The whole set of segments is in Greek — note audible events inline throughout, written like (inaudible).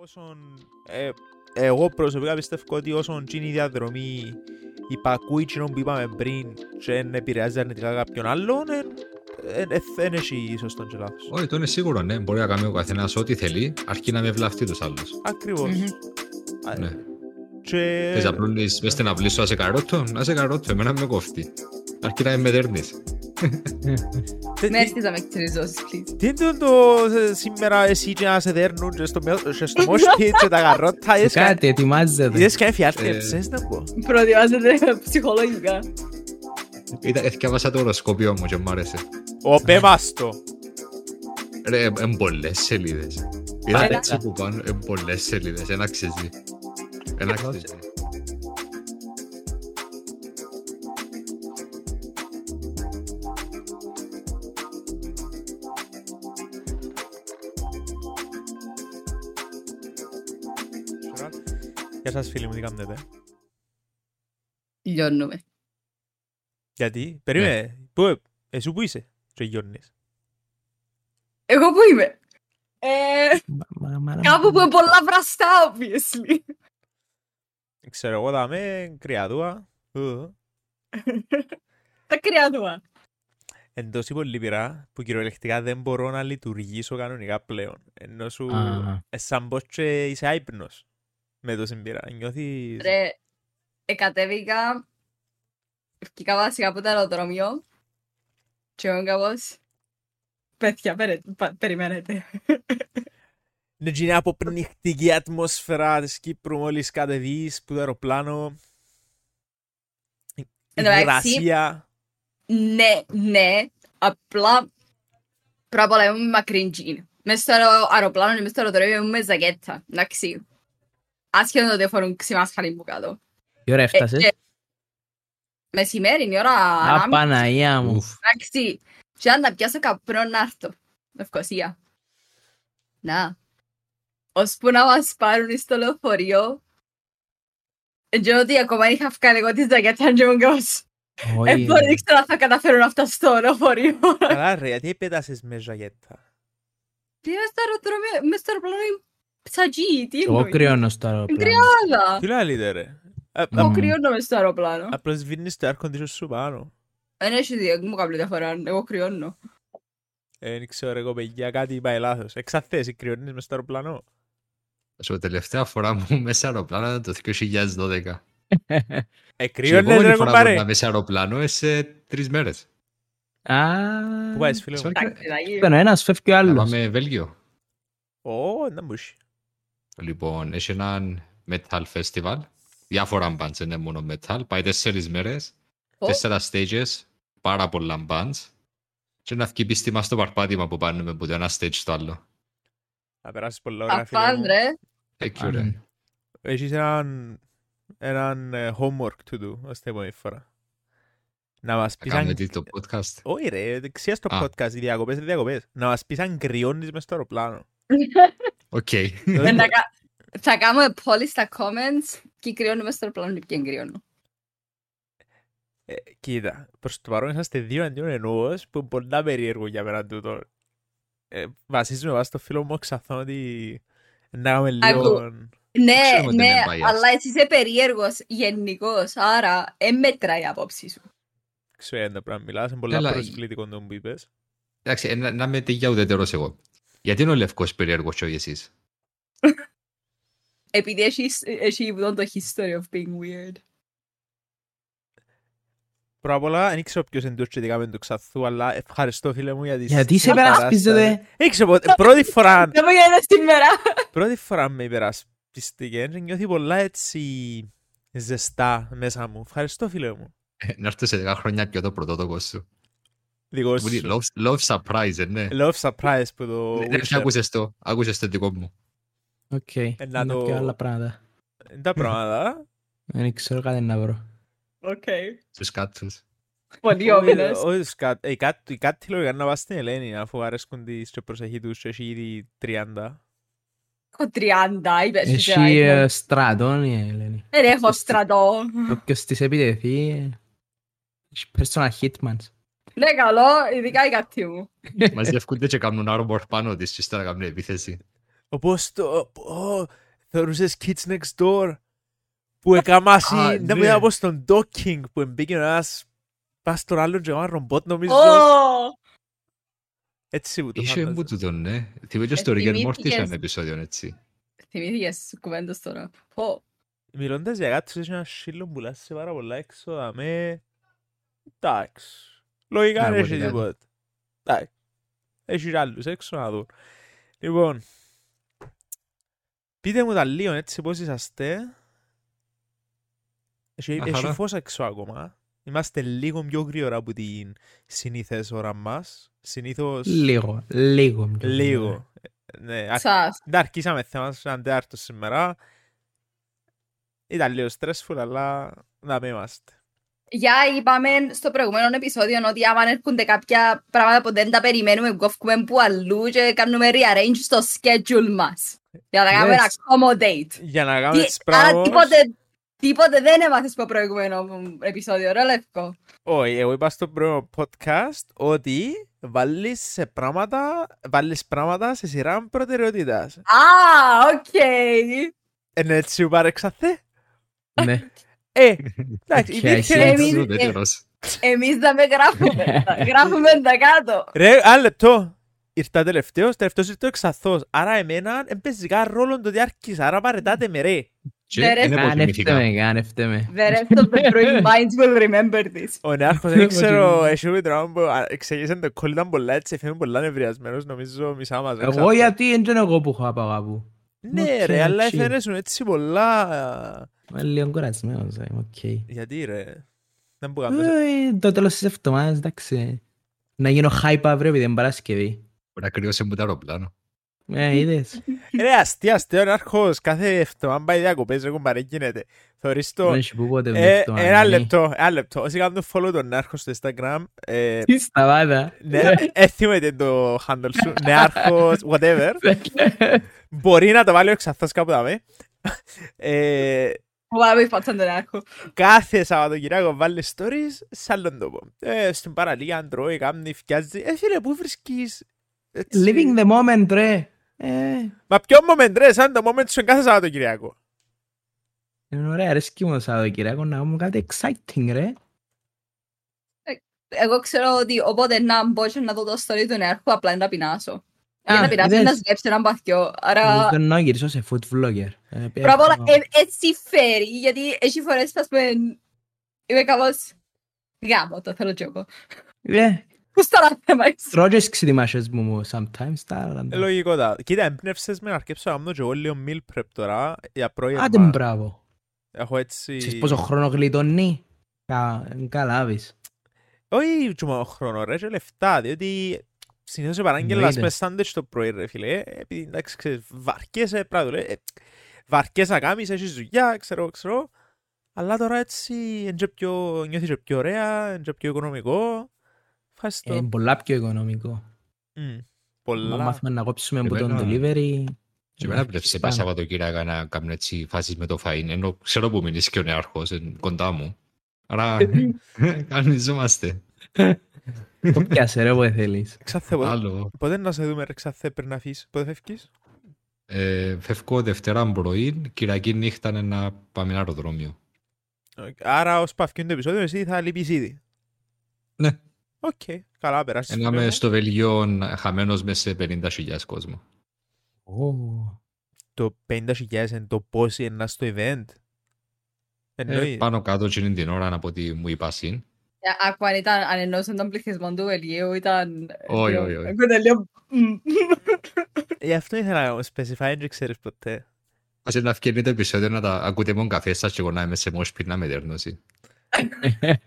Όσον, ε, εγώ προσωπικά πιστεύω ότι όσον είναι η διαδρομή υπακούει εκείνον που είπαμε πριν και δεν επηρεάζει αρνητικά κάποιον άλλον, δεν έχει σωστό και λάθος. Όχι, το είναι σίγουρο, ναι. Μπορεί να κάνει ο καθένας ό,τι θέλει, αρκεί να με βλαφτεί τους άλλους. Ακριβώς. Μμμ. Α, Ναι. Και... Θες να πλούνεις μες στην αυλή σου, να σε καρότο, να σε καρότο, εμένα με κόφτει. Αρκεί να με δέρνεις. Τι- Με τι- έρθεις να με εξαιριζώσεις, please. Τι είναι το ε, σήμερα εσύ και να σε δέρνουν και στο μέ- και στο μόσπιτ και τα γαρότα, είδες κα- Κάτι, ετοιμάζεται. είδες κάνει φιάλτη, Ε. ξέρεις να πω. Προετοιμάζεται ψυχολογικά. Ήταν, έθιαβασα το οροσκόπιο μου και μου άρεσε. Ο πέμαστο. Ρε, εν πολλές σελίδες. Είδα Άρα. έτσι που πάνω, εν πολλές σελίδες, ένα αξίζει. Ένα αξίζει. Γεια σας φίλοι μου, τι κάνετε; Λιώνουμε. Γιατί, περίμενε, πού, εσύ που είσαι και γιώνεις. Εγώ που είμαι. Ε, κάπου που είναι πολλά βραστά, obviously. Ξέρω εγώ δάμε, κρυαδούα, ου, Τα κρυάδουα. εν τόση πολύ πειρά που κυριολεκτικά δεν μπορώ να λειτουργήσω κανονικά πλέον. Ενώ σου, Α. ε, σαν πως και είσαι άϊπνος με τόση πειρά. Νιώθεις... Ρε, εκατέβηκα, βγήκα βασικά από το αεροδρόμιο και εγώ κάπως, παιδιά, περι- πα- περιμένετε. Ναι, είναι αποπνιχτική ατμόσφαιρα της Κύπρου μόλις κατεβείς που το αεροπλάνο. Η Εν τω μεταξύ, υγρασία. Ναι, ναι, απλά πρώτα απ' όλα ήμουν μακρύν τζιν. Μες στο αερο- αεροπλάνο και μες στο αεροδρόμιο ήμουν με ζακέτα, εντάξει. Άσχετο ότι φορούν ξημάσχαλοι μου κάτω. Τι ώρα Ε, έφτασες. και- Μεσημέρι, η ώρα Α, ανάμεσα. Παναγία μου. Ουφ. Εντάξει, και αν να πιάσω καπνό να έρθω. Ευκοσία. Να. Ώσπου να μας πάρουν στο λεωφορείο. Και ότι ακόμα είχα βγάλει εγώ τη ζακέτα και ήμουν κάπως. Όχι. Ε, μπορεί, δεν ξέρω αν θα καταφέρω να φτάσω στο λεωφορείο. Καλά ρε, γιατί πέτασες με ζαγέτα. Τι μες στο αεροδρόμιο, μες στο αεροπλάνο είναι ψαγί, τι Εγώ εννοείς. κρυώνω στο Είναι αεροπλάνο. κρυάδα. Τι λέτε ρε. Ε, Εγώ Μμμ. κρυώνω μες στο αεροπλάνο. Απλώς σβήνεις το air condition σου πάνω. Δεν έχει δύο, μου κάποια διαφορά, εγώ κρυώνω. Ε, Δεν ξέρω εγώ παιδιά, κάτι πάει λάθος. Εξαθές, κρυώνεις μες στο αεροπλάνο. Στο τελευταία φορά μου μέσα αεροπλάνο ήταν το 2012. Ε, Και η κρυώνες επόμενη ρε φορά που κομπάρε. ήμουν μέσα αεροπλάνο σε τρεις μέρες. Α, Πού πάεις φίλε μου; Sorry. Εντάξει, δηλαδή. Ήταν ο ένας, φεύγει ο Να άλλος. πάμε Βέλγιο. Ω, να μπούσει. Λοιπόν, έχει έναν metal festival. Διάφορα bands, δεν είναι μόνο metal. Πάει τέσσερις μέρες, Ω. τέσσερα stages, πάρα πολλά bands. Και να βγει πίστημα στο παρπάτημα που πάνε από το ένα stage στο άλλο. Να περάσεις πολλά ωραία φίλε Αφάν, μου. ρε. Έξω Α, ρε. ναι. Έχεις έναν, έναν ε, homework to do ως την επόμενη φορά. Να μας Θα πεις κάνουμε αν... τι το podcast; Όχι ρε, δεξιά στο Α. podcast, οι διακοπές είναι διακοπές. Να μας πεις αν κρυώνεις μες στο αεροπλάνο. (laughs) Οκ. Ε, να κα- Θα κάνουμε poll στα comments και κρυώνουμε στο αεροπλάνο και ποιον κρυώνω. Ε, κοίτα, προς το παρόν είσαστε δύο αντίον ενός που είναι πολλά περίεργο για μένα τούτο. Ε, βασίζουμε βάσει στο φίλο μου ο Ξαθόν ότι να κάνουμε λίγο... Ναι, ξέρουμε ότι ναι, είναι biased. αλλά εσύ είσαι περίεργος γενικώς, άρα δεν μετράει η άποψη σου. Ξέρω δεν πρέπει να μιλάς, είναι πολλά Έλα, προσβλητικό το που είπες. Εντάξει, ε, να, να είμαι τίγια ουδετερός εγώ. Γιατί είναι ο Λευκός περίεργος και όχι εσείς. (laughs) Επειδή έχει, έχει αυτό το history of being weird. Πρώτα απ' όλα, δεν ξέρω ποιος είναι το σχετικά με το Ξαθού, αλλά ευχαριστώ φίλε μου για τις... Γιατί σε παράσταση. περασπίζετε. Δεν ξέρω, πότε- πρώτη φορά, (laughs) Δεν μου γίνεται σήμερα. πρώτη φορά με υπερασπιστήκε και νιώθει πολλά έτσι ζεστά μέσα μου. Ευχαριστώ φίλε μου. Ε, Να έρθω σε 10 χρόνια πιο το πρωτότοκο σου. Δικό Μου λέει, σου. Love, love surprise, ε, ναι. Love surprise που το... Ναι, ναι, Witcher. Άκουσες το, άκουσες το δικό μου. Οκ. να Να το- πιο άλλα πράγματα. Είναι τα πράγματα. Δεν ξέρω κάτι να βρω. Οκ. Στους κάτσους. Πολύ Όχι, όμιλες. όχι, σκά- ε, κάτι- η κάτι λογικά να πας στην Ελένη αφού αρέσκουν τις και προσεχή τους και έχει ήδη 30. Έχω 30, είπες. Έχει ε, στρατόν η Ελένη. Δεν έχω στρατό. Όποιος της επιτεθεί, ε, έχει personal hitmans. Ναι, καλό, ειδικά η κατή μου. Μαζεύκονται και κάνουν armor πάνω της και ύστερα κάνουν επίθεση. Όπως το... ω, Θεωρούσες Kids Next Door που έκαμα Α, εσύ, δεν ναι. μου είδα πως τον Docking που εμπήκε ένας πας στον άλλον και ένα ρομπότ νομίζω. Ω! Έτσι που το Είχε φάνταζα. μου τούτον, ναι. Θυμώ και στο Rick and Morty θυμήθηκες. είχαν επεισόδιο έτσι. Θυμήθηκες κουβέντες τώρα. Πω. Μιλώντας για κάτι, έχει ένας σύλλο που πουλάσει πάρα πολλά έξω, δαμέ. Εντάξει. Λογικά Να, δεν έχει μπορεί κάτι. τίποτα. Εντάξει. Έχει και άλλους έξω να δουν. Λοιπόν, πείτε μου τα λίγο έτσι πώς είσαστε. Έχει, Μια έχει χαρά. φως έξω ακόμα. Είμαστε λίγο πιο γρήγορα από την συνήθες ώρα μας. Συνήθως Λίγο, λίγο. λίγο. Ναι, α- Σας. δεν αρχίσαμε θέμα σαν τέταρτο σήμερα. Ήταν λίγο stressful, αλλά να μην είμαστε. Για είπαμε στο προηγούμενο επεισόδιο ότι άμα έρχονται κάποια πράγματα που δεν τα περιμένουμε, κόφουμε που αλλού και κάνουμε rearrange στο schedule μας. Για να κάνουμε Yes. accommodate. Για να κάνουμε Τι- τις Άρα πράγμα. τίποτε, τίποτε δεν έμαθες στο προηγούμενο επεισόδιο, ρε Λευκό. Όχι, εγώ είπα στο πρώτο podcast ότι βάλεις σε πράγματα, βάλεις πράγματα σε σειρά προτεραιότητας. Α, οκ. Είναι έτσι που παρεξαθεί. Ναι. Ε, (laughs) εντάξει, Οκ, υπήρχε... I see. Εμείς- Ο δεύτερος. Εμείς δεν με γράφουμε. τα- (laughs) γράφουμε τα κάτω. Ρε, άλλο λεπτό. Ήρθα τελευταίος, τελευταίος ήρθε ο εξαθός. Άρα εμένα έπαιζε καν ρόλο το ότι άρχισα, άρα παρετάτε με ρε. Και Ναι, ρε, είναι που Κάνευτε θυμηθήκα. με, κάνευτε με. The rest of the brewing minds will remember this. Ο νεάρχος δεν (laughs) ξέρω, εσύ με τρόπο που εξήγησε το κόλλη ήταν πολλά έτσι, έφυγε πολλά νευριασμένος, νομίζω μισά μας. δεν Εγώ ξέρω. γιατί δεν είναι εγώ που έχω απαγάπου. Ναι Οκ, ρε, αλλά chill. έφερες σου έτσι πολλά... Είμαι λίγο κουρασμένος, ε, οκ. Γιατί ρε, δεν μπορώ να Ε, Το τέλος της εβδομάδας, εντάξει. Να γίνω hype αύριο επειδή είναι Παρασκευή. Μπορεί να κρυώσει μου το αεροπλάνο. Ε, είδες. (laughs) Ρε, αστεία, αστείο, ο νεάρχος κάθε εβδομάδα πάει διακοπές, ρε κουμπάρε, γίνεται. Θωρείς το... Δεν έχει που πότε Ε, εβδομάδα, Ένα ναι. λεπτό, ένα λεπτό. Όσοι κάνουν follow τον νεάρχο στο Instagram, ε, Τι σταμάτα. ναι, ε, θυμάται το handle σου, (laughs) νεάρχος, whatever. (laughs) Μπορεί να το βάλει ο εξαθός κάπου δάμε. Ε, Wow, είπατε τον άρχο. κάθε Σαββατοκυριακό βάλεις stories σε άλλον τόπο. Ε, στην παραλία, τρώει, κάνει, φτιάζει. Ε, φίλε, πού βρίσκεις... έτσι- Living the moment, ρε. Ε, Μα ποιο moment ρε, σαν το moment σου είναι κάθε Σαββατοκυριακό. Είναι ωραία, αρέσκει μου το Σαββατοκυριακό να κάνουμε κάτι exciting, ρε. Εγώ ξέρω ότι όποτε να μπω και να δω το story του νεάρχου, απλά είναι να πεινάσω. Α, Για να πεινάσω είδες. είναι να σγέψει έναν παθιό. Άρα, Δεν να γυρίσω σε food vlogger. Ε, πρώτα απ' όλα, έχω- ε, έτσι φέρει, γιατί έχει φορές, ας πούμε, είμαι κάπως γάμο, το θέλω και εγώ. Ε, Πού στα να θέμα είσαι. Τρώω και τις ξεδιμάσες μου μου sometimes, τα άλλα. Ε, Λογικότα. Κοίτα, εμπνεύσες με να αρκέψω να κάνω και εγώ λίγο meal prep τώρα για Άντε πρόγευμα. μπράβο. Έχω έτσι... Ξέρεις πόσο χρόνο γλιτώνει; Κα- Καλάβεις. Όχι και μόνο χρόνο ρε, και λεφτά, διότι συνήθως επανάγγελας Εννοείται. με σάντουιτς το πρωί ρε φίλε, επειδή εντάξει ξέρεις, βαρκέσαι πράγμα, ε, βαρκές να κάνεις, έχεις δουλειά, ξέρω, ξέρω, αλλά τώρα έτσι είναι και πιο, νιώθεις και πιο ωραία, είναι και πιο οικονομικό, ευχαριστώ. Είναι πολλά πιο οικονομικό. Μμ, Να Πολλά. μάθουμε να κόψουμε από τον Εμένα- delivery. Και εμένα πλεύσε πάσα Σαββατοκύριακα να κάνουν έτσι φάσεις με το φαΐν, ενώ ξέρω που μείνεις και ο νεάρχος, είναι κοντά μου. Άρα (laughs) κανονιζόμαστε. (laughs) Το πιάσε ρε που θέλεις. Ξάθε, πότε- Άλλο. πότε να σε δούμε ρε ξάθε πριν να φύγεις, πότε φεύγεις. Ε, φεύγω Δευτέρα πρωί, Κυριακή νύχτα είναι να πάμε ένα αεροδρόμιο. Άρα ώσπου να 'φκει το επεισόδιο εσύ θα λείπεις ήδη. Ναι. Οκ, καλά να περάσεις. Να είμαι στο Βέλγιο χαμένος μέσα σε 50.000 κόσμο. Ω, Το 50.000 είναι το πόσοι είναι στο event. Ε, Εννοείς. πάνω κάτω και είναι την ώρα από ό,τι μου είπα συν. Άκου αν ήταν, αν εννοούσαν τον πληθυσμό του Βελγίου, ήταν... Όχι, λίγο- όχι, όχι. Ακούτε λίγο... μμ. Γι' αυτό ήθελα να specify, δεν ξέρεις ποτέ. Ας είναι να βγαίνει το επεισόδιο να τα ακούτε μόνο καφέ σας και εγώ να είμαι σε μόσπι να με δέρνωση.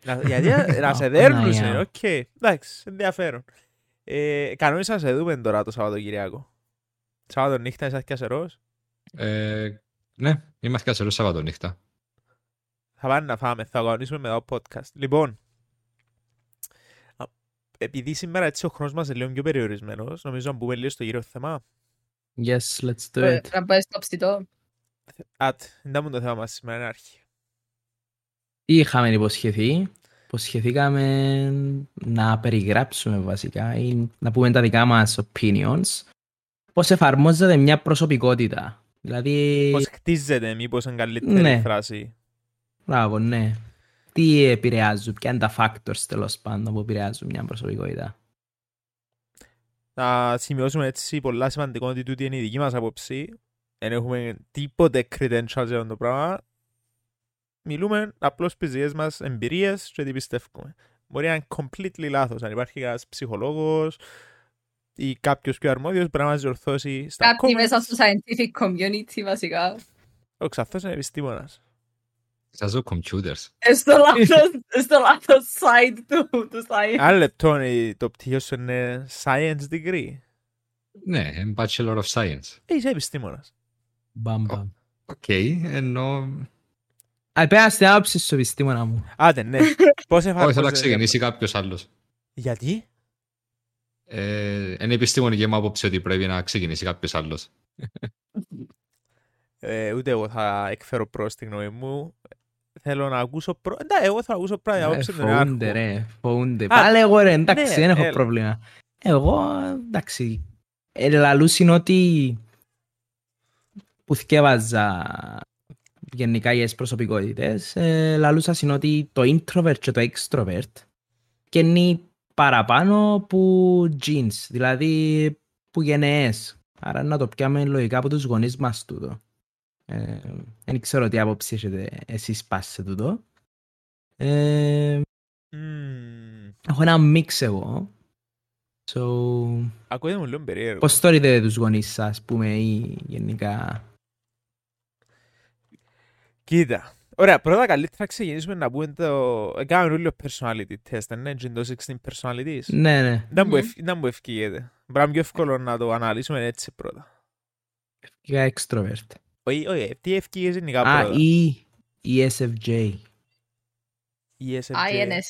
Να- Γιατί να- να σε Ω, δέρνουν, Παναγιά. είναι, οκ. Εντάξει, ενδιαφέρον. Ε, Κανόνισα να σε δούμε τώρα το Σαββατοκυριακό. Σάββατο νύχτα είσαι κιασερός. Ε, ναι, είμαστε κασερός Σαββατο νύχτα. Θα πάνε να φάμε, θα κανονίσουμε μετά το podcast. Λοιπόν, α, επειδή σήμερα έτσι ο χρόνος μας είναι λίγο πιο περιορισμένος, νομίζω να μπούμε λίγο στο γύρο θέμα. Yes, let's do Ε, it. Να πάει στο ψητό. Ατ, δεν το θέμα μας σήμερα, είναι αρχή. Τι είχαμε υποσχεθεί. Υποσχεθήκαμε να περιγράψουμε βασικά ή να πούμε τα δικά μας opinions πώς εφαρμόζεται μια προσωπικότητα. Δηλαδή, Πώς χτίζεται, μήπως είναι καλύτερη Ναι. φράση. μπράβο, ναι. Τι επηρεάζουν, ποια είναι τα factors τέλος πάντων που επηρεάζουν μια προσωπικότητα; Να σημειώσουμε έτσι πολλά σημαντικό ότι τούτη είναι η δική μας άποψη. Δεν έχουμε τίποτε credentials για αυτό το πράγμα. Μιλούμε απλώς τις δικές μας εμπειρίες και τι πιστεύουμε. Μπορεί να είναι completely λάθος. Αν υπάρχει ένας ψυχολόγος ή κάποιος πιο αρμόδιος μπορεί να μας διορθώσει στα Κάποιοι comments. μέσα στο scientific community βασικά. Ο Ξάθος είναι επιστήμονας. Σπούδασε computers. Ε, Στο λάθος, στο λάθος side του, του science. Άλλο λεπτό, ε, το πτυχίο σου είναι science degree. Ναι, είναι Bachelor of Science. Ε, είσαι επιστήμονας. Μπαμ, μπαμ. Οκ, ενώ... Α, πέρα στην άποψη σου, επιστήμονα μου. Άντε, ναι. (laughs) Πώς Όχι, εφαρμόζεται. θέλω να ξεκινήσει κάποιος άλλος. Γιατί; Ε, είναι επιστήμονική μου άποψη ότι πρέπει να ξεκινήσει κάποιος άλλος. Ε, ούτε εγώ θα εκφέρω προς τη γνώμη μου. Θέλω να ακούσω προ... Εντάξει, εγώ θα ακούσω πρώτα η Ε, άποψη του Φοβούνται νεάρχου. ρε, φοβούνται. Α, Πάλι εγώ ρε, εντάξει, ναι, δεν έχω έλα. πρόβλημα. Εγώ, εντάξει, ε, λαλούς είναι ότι που θκεύαζα γενικά για τις προσωπικότητες, ε, λαλούσας είναι ότι το introvert και το extrovert καινεί παραπάνω που genes, δηλαδή που γενναίες. Άρα να το πιάμε λογικά από τους γονείς μας τούτο. Ε, δεν ξέρω τι άποψη έχετε εσείς πας σε τούτο. Ε, Μμμ. έχω ένα μίξ εγώ. So, Ακούγεται μου λίγο περίεργο. πώς θεωρείτε τους γονείς σας, ας πούμε, ή γενικά... Κοίτα. Ωραία, πρώτα καλύτερα να ξεκινήσουμε να πούμε το... Έκαναμε όλο personality test, ναι, και το 16 personalities. Ναι, ναι. Δεν μου Μμμ. ευ- δεν μου ευκήγεται. Μπορεί να είναι πιο εύκολο να το αναλύσουμε έτσι πρώτα. Για extrovert. Όχι, όχι, τι ευκήγες γενικά Α, πρώτα. ή η SFJ. Η SFJ. INS.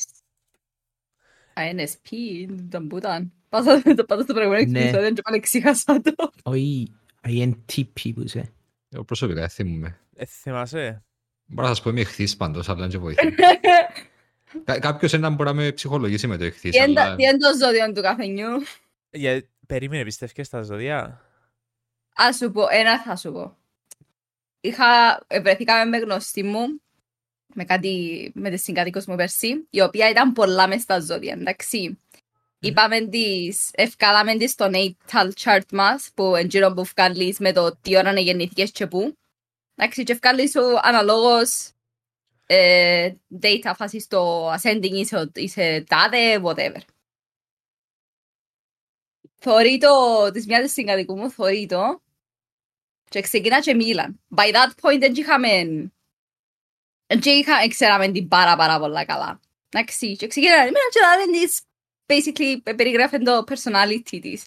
INSP, ήταν που ήταν. Πάσα το πάσα στο προηγούμενο Ναι. επεισόδιο και πάλι ξέχασα το. Όχι, INTP που είσαι. Εγώ προσωπικά δεν θυμούμαι. Ε, θυμάσαι; Μπορώ να σας πω είμαι εχθής πάντως, αλλά δεν και βοηθάει. (laughs) Κα- Κάποιος ένα μπορεί να με ψυχολογήσει με το εχθής, Τι είναι τα- αλλά... τι είναι το ζώδιο του καφενιού; Για... Περίμενε, πιστεύεις στα ζωδιά. Ας σου πω, ένα θα σου πω. Είχα, βρεθήκαμε με γνωστή μου, με κάτι, με τη συγκάτοικος μου πέρσι, η οποία ήταν πολλά μες στα ζώδια, εντάξει. Είπαμε τις, ευκάλαμε τις στο natal chart μας, που εντζήρω που βγάλεις με το τι ώρα να γεννηθήκες και πού. Εντάξει, και βγάλεις σου αναλόγως ε, data φάση στο ascending είσαι, ο- είσαι τάδε, whatever. Θωρεί το, της μιας της συγκατοικού μου, θωρεί το, και ξεκινά και μίλαν. By that point δεν είχαμε... Δεν είχα, ξέραμε την πάρα πάρα πολλά καλά. Εντάξει, και ξεκινά, μίλαν και λάδεν της, basically, περιγράφεν το personality της.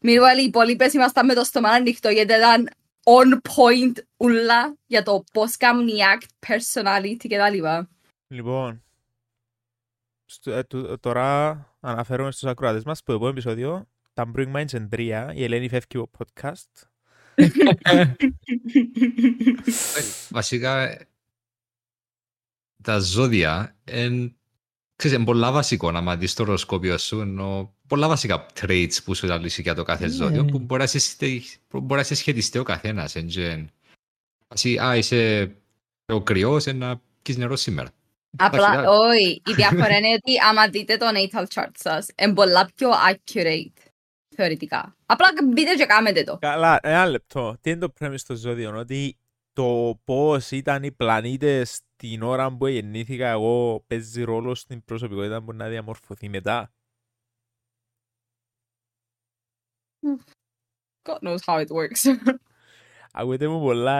Meanwhile, οι υπόλοιπες ήμασταν με το στόμα ανοιχτό, γιατί ήταν on point ούλα για το πώς κάνουν οι act, personality και τα λοιπά. Λοιπόν, στο- ε, του- τώρα αναφέρομαι στους ακροατές μας που επόμενο επεισόδιο τα Brewing Minds εν τρία, η Ελένη φεύγει από podcast. Ε, Βασικά, ε, τα ζώδια εν, ξέρεις, είναι πολλά βασικό να δεις το οροσκόπιο σου, ενώ πολλά βασικά traits που σου λύσει για το κάθε Ναι. ζώδιο, που μπορεί να συσχετιστεί, μπορεί να συσχετιστεί ο καθένας. εν γεν. Ας, α, είσαι ο κρυός, ε, να πιεις νερό σήμερα. Απλά, Εντάξει, όχι, η διαφορά είναι ότι άμα δείτε το natal chart σας, είναι πολλά πιο accurate, θεωρητικά. Απλά μπείτε και κάμετε το. Καλά, ένα λεπτό. Τι είναι το premise στο ζώδιο, ότι το πώς ήταν οι πλανήτες την ώρα που γεννήθηκα εγώ παίζει ρόλο στην προσωπικότητα που να διαμορφωθεί μετά; God knows how it works. Ακούτε μου πολλά...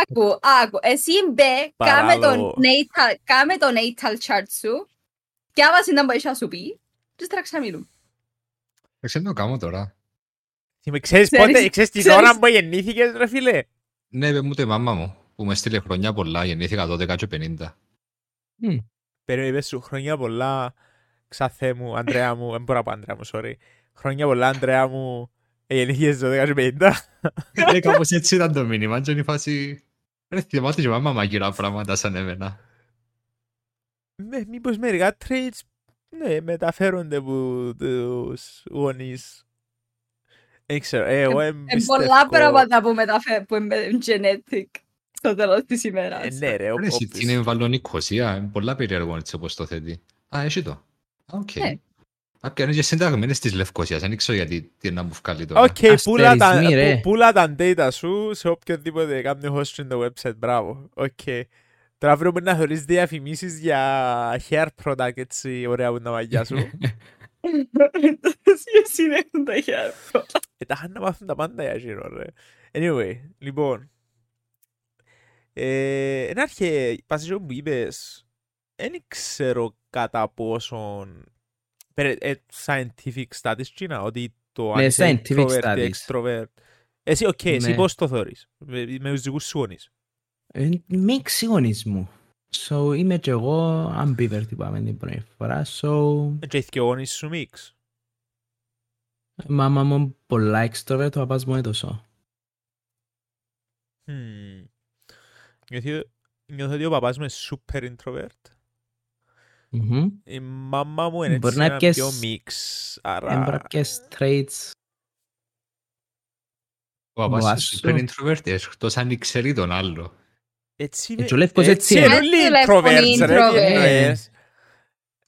άκου, άκου. Εσύ μπε, κάμε το, Παράλογο. natal, κάμε το natal chart σου και άμα συνταν μπορείς να σου πεις, και τώρα ξαναμιλούν. Δεν ξέρω τι να κάνω τώρα. Τι με ξέρεις Ξέρεις- πότε, ξέρεις την ξέρεις- ώρα που γεννήθηκες ρε φίλε; Ναι, είπε μου το η μάμα μου, που μες στείλε χρόνια πολλά, γεννήθηκα 12 και 50. Περίμενε, είπες σου χρόνια πολλά, ξαθέ μου, Αντρέα μου, δεν μπορώ να πω Αντρέα μου, sorry. Χρόνια πολλά, Αντρέα μου, ε, γεννήθηκες 12 και 50. Ναι, κάπως έτσι ήταν το μήνυμα, και είναι η φάση... Ρε, θυμάται και η μάμα μαγειρά πράγματα σαν εμένα. Με, μήπως μερικά traits ναι, μεταφέρονται από τους γονείς. Δεν ξέρω, ε, εγώ Είναι πολλά εμπιστεύω... πράγματα που μεταφέρουν που είναι genetic στο τέλος της ημέρας. Ε, Ναι ρε, Ρε, εσύ, όπως- είναι βαλονικοσία, είναι πολλά περίεργο έτσι όπως το θέτει. Α, έχει το. Α, Οκ. Ναι. Απ' είναι και συνταγμένες της Λευκοσίας, δεν ξέρω γιατί τι να μου βγάλει τώρα. Οκ, πουλά τα, Αστερισμοί, ρε. που- πουλά τα data σου σε οποιοδήποτε κάνει hosting το website. Μπράβο. Οκ. Τώρα αύριο μπορεί να θεωρείς διαφημίσεις για hair product έτσι ωραία που είναι τα μαγιά σου. Ποιος είναι τα χέρια. ε, τα είχαν να μάθουν τα πάντα για γύρω ρε. Anyway, λοιπόν. Ε, ένα research, βάσει που είπες, δεν ξέρω κατά πόσον περι- ε, scientific studies China, ότι το αν Ναι, είσαι scientific introvert ή studies. extrovert. Εσύ, οκ, εσύ Ναι. πώς το θεωρείς, με, με τους δικούς σου γονείς. Ε, Mix οι γονείς μου. So είμαι και εγώ ambivert είπαμε την πρώτη φορά. So Και οι δυο γονείς σου mix. η μάμα μου πολλά extrovert, ο παπάς μου είναι τόσο. Hmm. Νιώθω, νιώθω ότι ο παπάς μου είναι super introvert. Μμμ. Η μάμα μου είναι Μπορεί έτσι να ένα πιες- πιο μίξ. Άρα... Έμπρα και traits. Ο παπάς Βάσο. είναι super introvert, εκτός αν ξέρει τον άλλο. Έτσι Ε, και ο Λεύκος έτσι είναι είναι. όλοι Έτσι, Λεύκο, introverts, είναι ρε, τι introvert. εννοείς.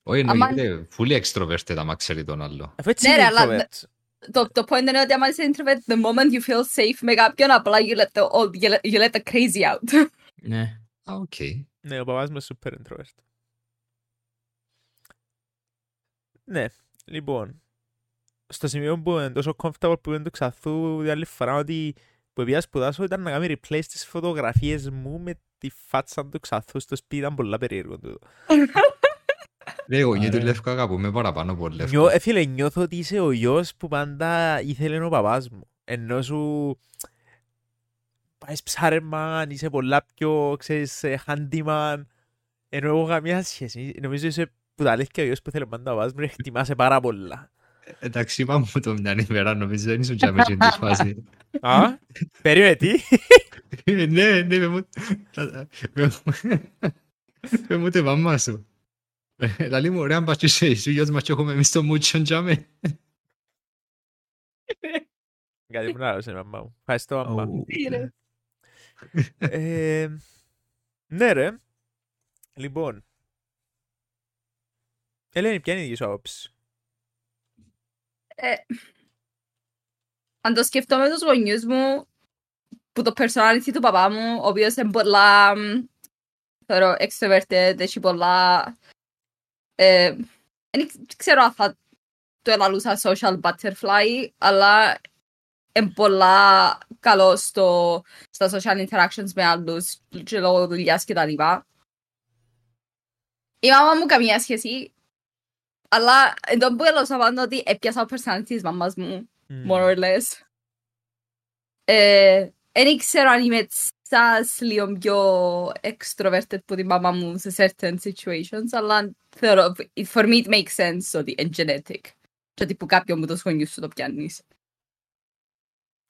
Όχι, Άμα- εννοείται, fully extroverted άμα ξέρει τον άλλο. Αφού έτσι Ναι, είναι ρε, αλλά introverts. Το, το point είναι ότι άμα είσαι introvert, the moment you feel safe με κάποιον, απλά you let the, all, you let, you let the crazy out. Ναι. Α, οκ. Ναι, ο παπάς μου είναι super introvert. Ναι, λοιπόν. Στο σημείο που είναι τόσο comfortable που είναι του Ξάθου, η άλλη φορά ότι που πήγα να σπουδάσω ήταν να κάνει replace τις φωτογραφίες μου με τη φάτσα του Ξάθου στο σπίτι, ήταν πολλά περίεργο τούτο. (laughs) Ρε, εγώ νιώθω Άρα. Λεύκο αγαπούμε παραπάνω από Λεύκο. Νιώ, ε, φίλε, νιώθω ότι είσαι ο γιος που πάντα ήθελε ο παπάς μου. Ενώ σου πάεις ψάρεμα, είσαι πολλά πιο, ξέρεις, ε, handyman. Ενώ εγώ καμία σχέση. Νομίζω είσαι που τα αλήθεια ο γιος που θέλει πάντα ο παπάς μου και χτιμάσαι πάρα πολλά. Εντάξει, είπα μου το μια ημέρα, νομίζω δεν ήσουν και μέσα στη φάση. Α, περίμενε τι; Ε, Ναι, ναι, με μου... με μου- Με μου τη μαμά σου. Ε, Λαλή μου, ωραία, αν πας και είσαι εσύ, γιος μας και έχουμε εμείς το μούτσον τζάμε. Κάτι που να άρεσε η μαμά μου. Ευχαριστώ μαμά. Ω, Τι ρε. Ε, ναι ρε. Λοιπόν. Ελένη, ποια είναι η δική σου άποψη; Ε, αν το σκεφτώ με τους γονιούς μου, που το personality του παπά μου, ο οποίος είναι πολλά, μ, θεωρώ, extroverted, έχει πολλά, ε, δεν ξέρω αν θα το ελαλούσα social butterfly, αλλά είναι πολλά καλό στο, στα social interactions με άλλους και λόγω δουλειάς και τα λοιπά. Η μάμα μου καμία σχέση, αλλά εντός που έλωσα πάντα ότι έπιασα το personality της μαμάς μου, Μμ. more or less. Ε, Δεν ξέρω αν είμαι σας λίγο πιο extroverted που τη μάμα μου σε certain situations, αλλά θεωρώ, for me it makes sense ότι είναι genetic. Και ότι που κάποιον που το σχολείο σου το πιάνεις.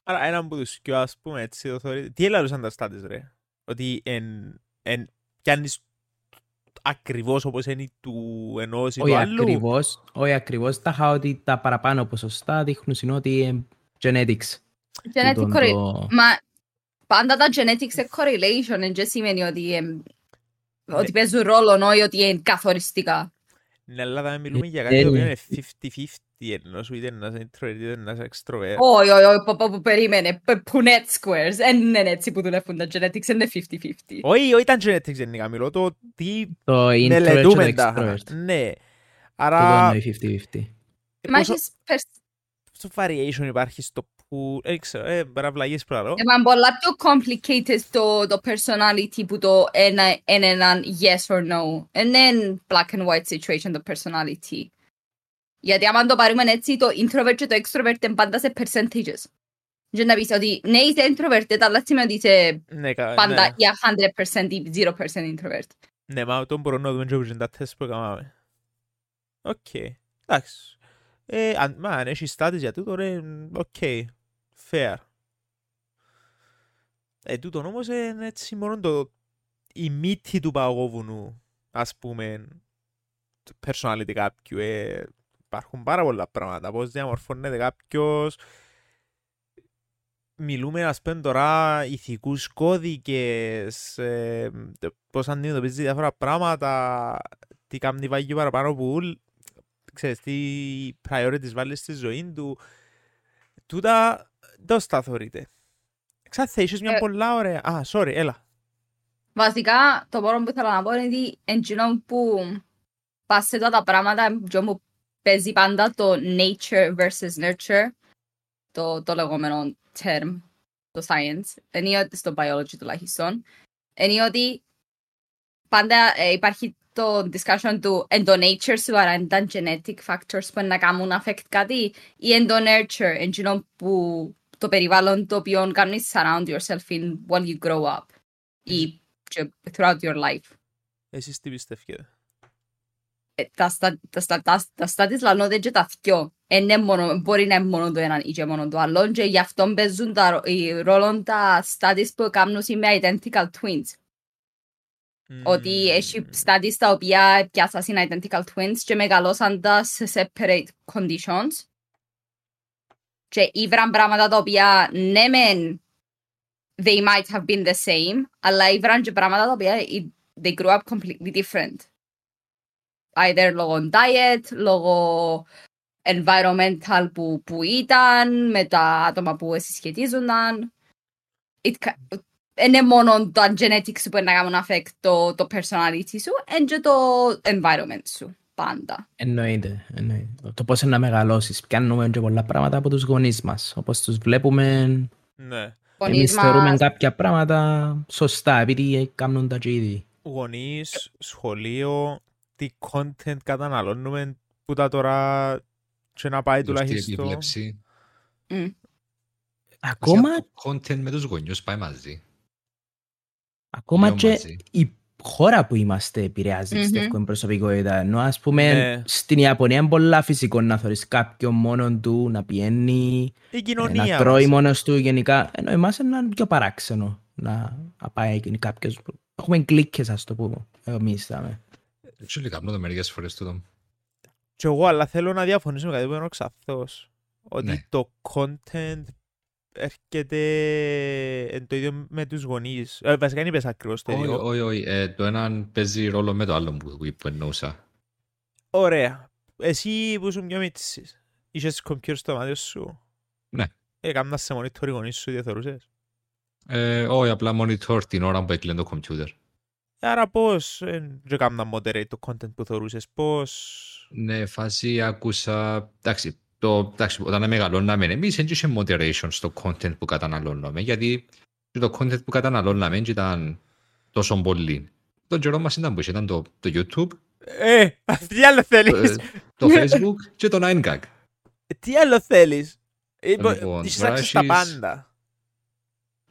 Άρα έναν που τους κοιό ας πούμε έτσι το θεωρεί. Τι έλαβαν τα στάτες ρε; Ότι εν, εν, πιάνεις ακριβώς όπως είναι του ενός ή του Όχι άλλου. ακριβώς, όχι ακριβώς. Τα είχα ότι τα παραπάνω ποσοστά δείχνουν είναι ότι είναι genetics. Genetic Τούτον correlation. το- Μα πάντα τα genetics σε correlation δεν σημαίνει ότι, εμ, ότι παίζουν ρόλο, όχι ότι είναι καθοριστικά. Στην Ελλάδα μιλούμε για Ε, κάτι το οποίο ε. είναι 50-50 ενώ σου είτε ένας introvert είτε ένας extrovert. Όχι, όχι, όχι, πω, πω, πω, περίμενε. Π- Punet squares. Δεν είναι έτσι που δουλεύουν τα genetics, είναι 50-50. Όχι, όχι ήταν genetics γενικά, μιλώ το τι Το introvert και μελετούμε το τα. extrovert. Ναι. Τούτο Άρα, εννοεί 50-50. Μα πόσο, έχεις περσ- πόσο variation υπάρχει στο που, δεν ξέρω, ε, παραβλαγές πράγμα. Ε, μα πολλά πιο complicated το, το personality που το ένα είναι έναν yes or no. And then black and white situation το personality. Γιατί άμα το πάρουμε έτσι, το introvert και το extrovert είναι πάντα σε percentages. Και να πεις ότι ναι είσαι introverted, αλλά σημαίνει ότι είσαι Ναι, κα- ναι. πάντα ή 100% ή 0% introvert. Ναι, μα τον μπορούμε να δούμε και τα τεστ που έκαναμε. Οκ. Εντάξει. Ε, αν, μα, αν έχεις stats για τούτο, ρε, οκ. Fair. Ε, τούτο όμως είναι έτσι μόνο το, η μύτη του παγόβουνου, ας πούμε, το personality κάποιου. Ε, υπάρχουν πάρα πολλά πράγματα. Πώς διαμορφώνεται κάποιος, μιλούμε ας πούμε τώρα ηθικούς κώδικες, ε, πώς αντιμετωπίζει διάφορα πράγματα, τι κάνει βάγει παραπάνω που ούλ, ξέρεις τι priorities βάλει στη ζωή του. Τούτα δεν τα θεωρείτε. Ξέρετε, θα είχες μια Ε. πολλά ωραία... Α, sorry, έλα. Βασικά, το μόνο που ήθελα να πω είναι ότι εντυνό που πας σε αυτά τα πράγματα, εντυνό που παίζει πάντα το nature versus nurture, το, το λεγόμενο term, το science, είναι ότι στο biology τουλάχιστον, είναι ότι πάντα ε, υπάρχει το discussion του εν το nature σου, άρα εν τα genetic factors που να κάνουν affect κάτι, ή εν το nurture, εντυνό που το περιβάλλον το οποίο κάνεις surround yourself in while you grow up ή και throughout your life. Εσείς τι πιστεύετε; Ε, Τα στα- τα στα- τα- τα studies λαλώνται και τα δυο. Είναι μόνο, μπορεί να είναι μόνο το ένα ή και μόνο το άλλο και γι' αυτό παίζουν τα, ρο- οι ρόλο τα studies που κάνουν με identical twins. Ότι έχει studies τα οποία πιάσαν είναι identical twins και μεγαλώσαν τα σε separate conditions και ήβραν πράγματα τα οποία ναι μεν they might have been the same αλλά ήβραν και πράγματα τα οποία it- they grew up completely different. Either λόγω diet, λόγω environmental που, που ήταν, με τα άτομα που συσχετίζονταν. It, ca- είναι μόνο το genetics που να κάνουν affect το, το personality σου, and και το environment σου, πάντα. Εννοείται, εννοείται. Το πώς είναι να μεγαλώσεις. Πιάνουμε και πολλά πράγματα από τους γονείς μας. Όπως τους βλέπουμε, Ναι. Γονείς εμείς θεωρούμε μας- κάποια πράγματα σωστά, επειδή κάνουν τα και ήδη. Γονείς, σχολείο, τι content καταναλώνουμε που τα τώρα και να πάει Σωστή τουλάχιστον. επίβλεψη. Μμ. Ακόμα, Βασικά, Το content με τους γονιούς πάει μαζί. ακόμα Λίγο και μαζί. η χώρα που είμαστε επηρεάζει, Μμμ. πιστεύω, την προσωπικότητα. Ενώ ας πούμε Ναι. στην Ιαπωνία είναι πολλά φυσικό να θωρείς κάποιον μόνον του, να πηγαίνει, Η ε, κοινωνία να τρώει μας. μόνος του γενικά. Ενώ εμάς είναι ένα πιο παράξενο να να πάει κάποιος. Έχουμε κλίκες, ας το πούμε, εμείς. δάμε. Actually, κάνω το μερικές φορές τούτο. Και εγώ, αλλά θέλω να διαφωνήσω με κάτι που είναι ο Ξαθός. Ότι Ναι. το content έρχεται εν το ίδιο με τους γονείς. Ε, βασικά δεν είπες ακριβώς το Όχι, ίδιο. όχι, όχι. Ε, Το έναν παίζει ρόλο με το άλλο που, που εννοούσα. Ωραία. Εσύ που ήσουν πιο μίτσις, είχες κομπιούτερ στο μάτι σου. Ναι. Έκαναν σε monitor οι γονείς σου, τι θεωρούσες. Ε, όχι, απλά monitor την ώρα που έκλεινε το computer. Άρα πώς, ε, δεν έκαναν moderate το content που θεωρούσες, πώς... Ναι, φάση άκουσα... Εντάξει, το, εντάξει, όταν μεγαλώναμε εμείς δεν είχε moderation στο content που καταναλώναμε γιατί το content που καταναλώναμε δεν ήταν τόσο πολύ. Τον καιρό μας ήταν που είχε, ήταν το, το YouTube, Ε, (laughs) τι άλλο το, θέλεις, ε, το Facebook και το 9gag. τι άλλο θέλεις; Ε, Λοιπόν, Είχες τώρα access στα έχεις- πάντα.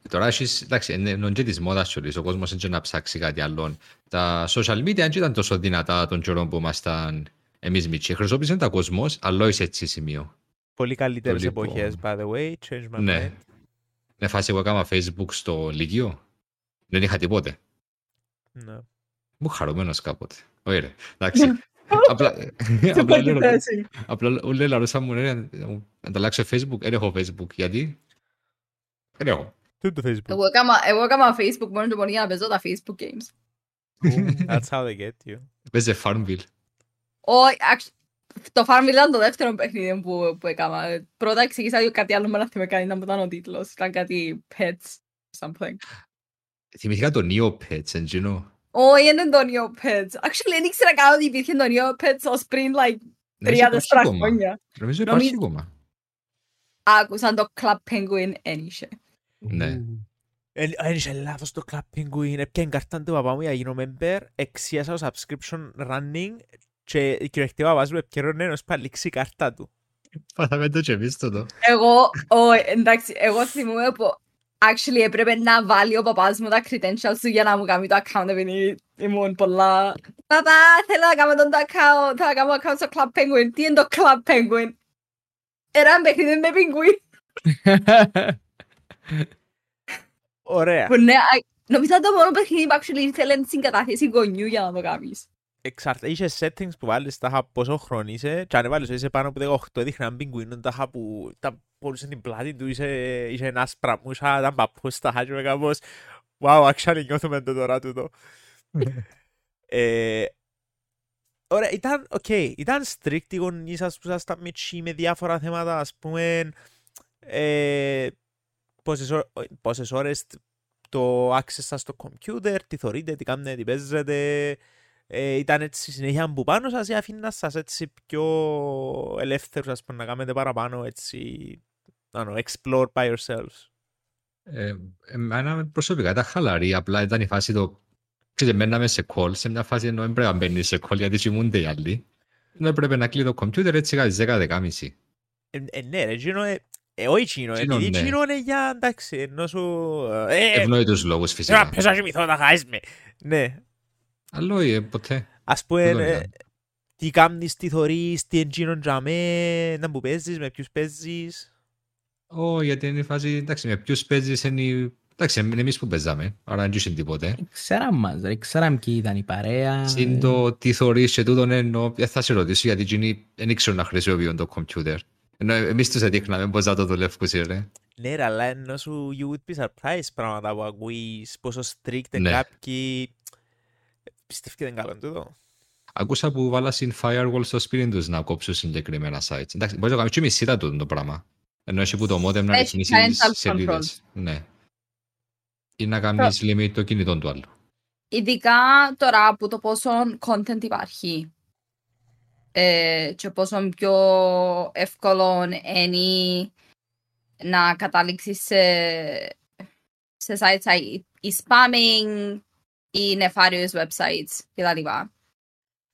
Τώρα έχεις, εντάξει, είναι είναι και της μόδας κιόλας, ο κόσμος δεν να ψάξει κάτι άλλο. Τα social media δεν ήταν τόσο δυνατά τον καιρό που ήμασταν εμείς μητσί. Χρησιμοποίησαν τα κόσμος, αλλά όχι σε έτσι σημείο. Πολύ καλύτερες λοιπόν. εποχές, by the way. Change my Ναι. mind. Με φάση εγώ έκανα Facebook στο Λυκείο. Δεν είχα τίποτε. Ναι. Μου χαρούμενος κάποτε. Όχι ρε, εντάξει. Απλά, απλά, λέω, απλά όλοι λαρούσα μου ρε, να ανταλλάξω Facebook. Δεν έχω Facebook. Γιατί; Δεν έχω. Τι είναι το Facebook; Εγώ έκανα, εγώ έκανα Facebook μόνο και μόνο για να παίζω τα Facebook games. That's how they get you. Παίζε Farmville. Όχι, actu- το Farmville ήταν το δεύτερο παιχνίδι που, που έκανα. Πρώτα εξήγησα ότι κάτι άλλο με να θυμάμαι κάνει, ήταν που ήταν ο τίτλος. Ήταν κάτι pets or something. Θυμηθήκα το Neopets, εντζήνω. Όχι, είναι το Neopets. Actually, δεν ήξερα καν ότι υπήρχε το Neopets ως πριν, like, Νομίζω τρία-τέσσερα υπάρχει ακόμα. χρόνια. Νομίζω υπάρχει Νομίζω- ακόμα. Άκουσαν το Club Penguin ένιξε. Ναι. Δεν είχε λάθος το Club Penguin. Έπιαν καρτάν του παπά μου για να γίνω member. Εξίασα το subscription running και η κυριολεκτική παπάς μου επικαιρώνε ως παλίξει η κάρτα του. Πάθαμε το και εμείς το. Εγώ, όχι, εντάξει, εγώ θυμούμαι που actually έπρεπε να βάλει ο παπάς μου τα credentials του για να μου κάνει το account επειδή ήμουν πολλά... Παπά, θέλω να κάνω τον το account, θέλω να κάνω account στο Club Penguin. Τι είναι το Club Penguin? Era ένα παιχνίδι με πιγκουίν. Ωραία. Που ναι, α- νομίζω το μόνο παιχνίδι που actually ήθελε συγκατάθεση γονιού για να το κάνεις. Εξαρτά, είχες settings που βάλεις τα είχα πόσο χρόνο είσαι και αν βάλεις είσαι πάνω από 18 έδειχνε έναν πιγκουίνο τα είχα που τα μπορούσε την πλάτη του είχε, είχε ένας σπραμούσα, ήταν παππούς τα είχα και με κάπως wow, actually νιώθουμε το τώρα τούτο. ε, Ωραία, ήταν, οκ, okay, ήταν strict οι γονείς σας που σας τα μητσί με διάφορα θέματα, ας πούμε, ε, πόσες, ώρες, πόσες ώρες το access σας στο computer, τι θωρείτε, τι κάνετε, τι παίζετε, ε, ήταν έτσι συνέχεια που πάνω σας ή αφήνας σας έτσι πιο ελεύθερους, ας πούμε, να κάνετε παραπάνω, έτσι, know, explore by yourselves; Ε, εμένα προσωπικά ήταν χαλαρή, απλά ήταν η φάση το Ξέρετε, μέναμε σε call, σε μια φάση ενώ έπρεπε να μπαίνεις σε call γιατί κοιμούνται οι άλλοι. Ενώ έπρεπε να κλείσει το κομπιούτερ έτσι κάτι 10-10.30. Ε, ε, ναι ρε, εκείνο, ε, ε, όχι εκείνο, Εκείνο, επειδή ναι. εκείνο είναι για, εντάξει, ενώ σου... Ε, Ευνόητους λόγους ε, φυσικά. πες να κοιμηθώ να χάσεις με. Ναι, Αλλά όχι, ε, ποτέ. ας πούμε, Δεν το ε, είδα. τι κάνεις, τι θωρείς, τι εντζίνον τζαμέ, να που παίζεις, με ποιους παίζεις. Ω, γιατί είναι η φάση, εντάξει, με ποιους παίζεις είναι η... Εντάξει, είναι εμείς που παίζαμε, άρα δεν είχε τίποτε. Ξέραμε μας, ρε, ξέραμε ποιοι ήταν η παρέα. Συν το τι θωρείς και τούτον εννοώ, δεν θα σε ρωτήσω γιατί εκείνοι δεν ήξεραν να χρησιμοποιούν το κομπιούτερ. Ενώ εμείς τους έδειχναμε πώς να το δουλεύουν, ρε. Ναι ρε, αλλά ενώ σου you would be surprised πράγματα που ακούεις, πόσο strict είναι Ναι. κάποιοι. Πιστεύω δεν καλό τούτο. Ακούσα που βάλα στην firewall στο σπίτι τους να κόψουν συγκεκριμένα sites. Εντάξει, μπορείς να κάνεις και μισή τα τούτο το πράγμα. Ενώ έχει που το modem να Έχει ρυθμίσεις parental σελίδες. Ναι. Ή να κάνεις limit το κινητό του άλλου. Ειδικά τώρα που το πόσο content υπάρχει ε, και πόσο πιο εύκολο είναι να καταλήξεις σε, σε sites σαν η spamming ή νεφάριους websites κτλ.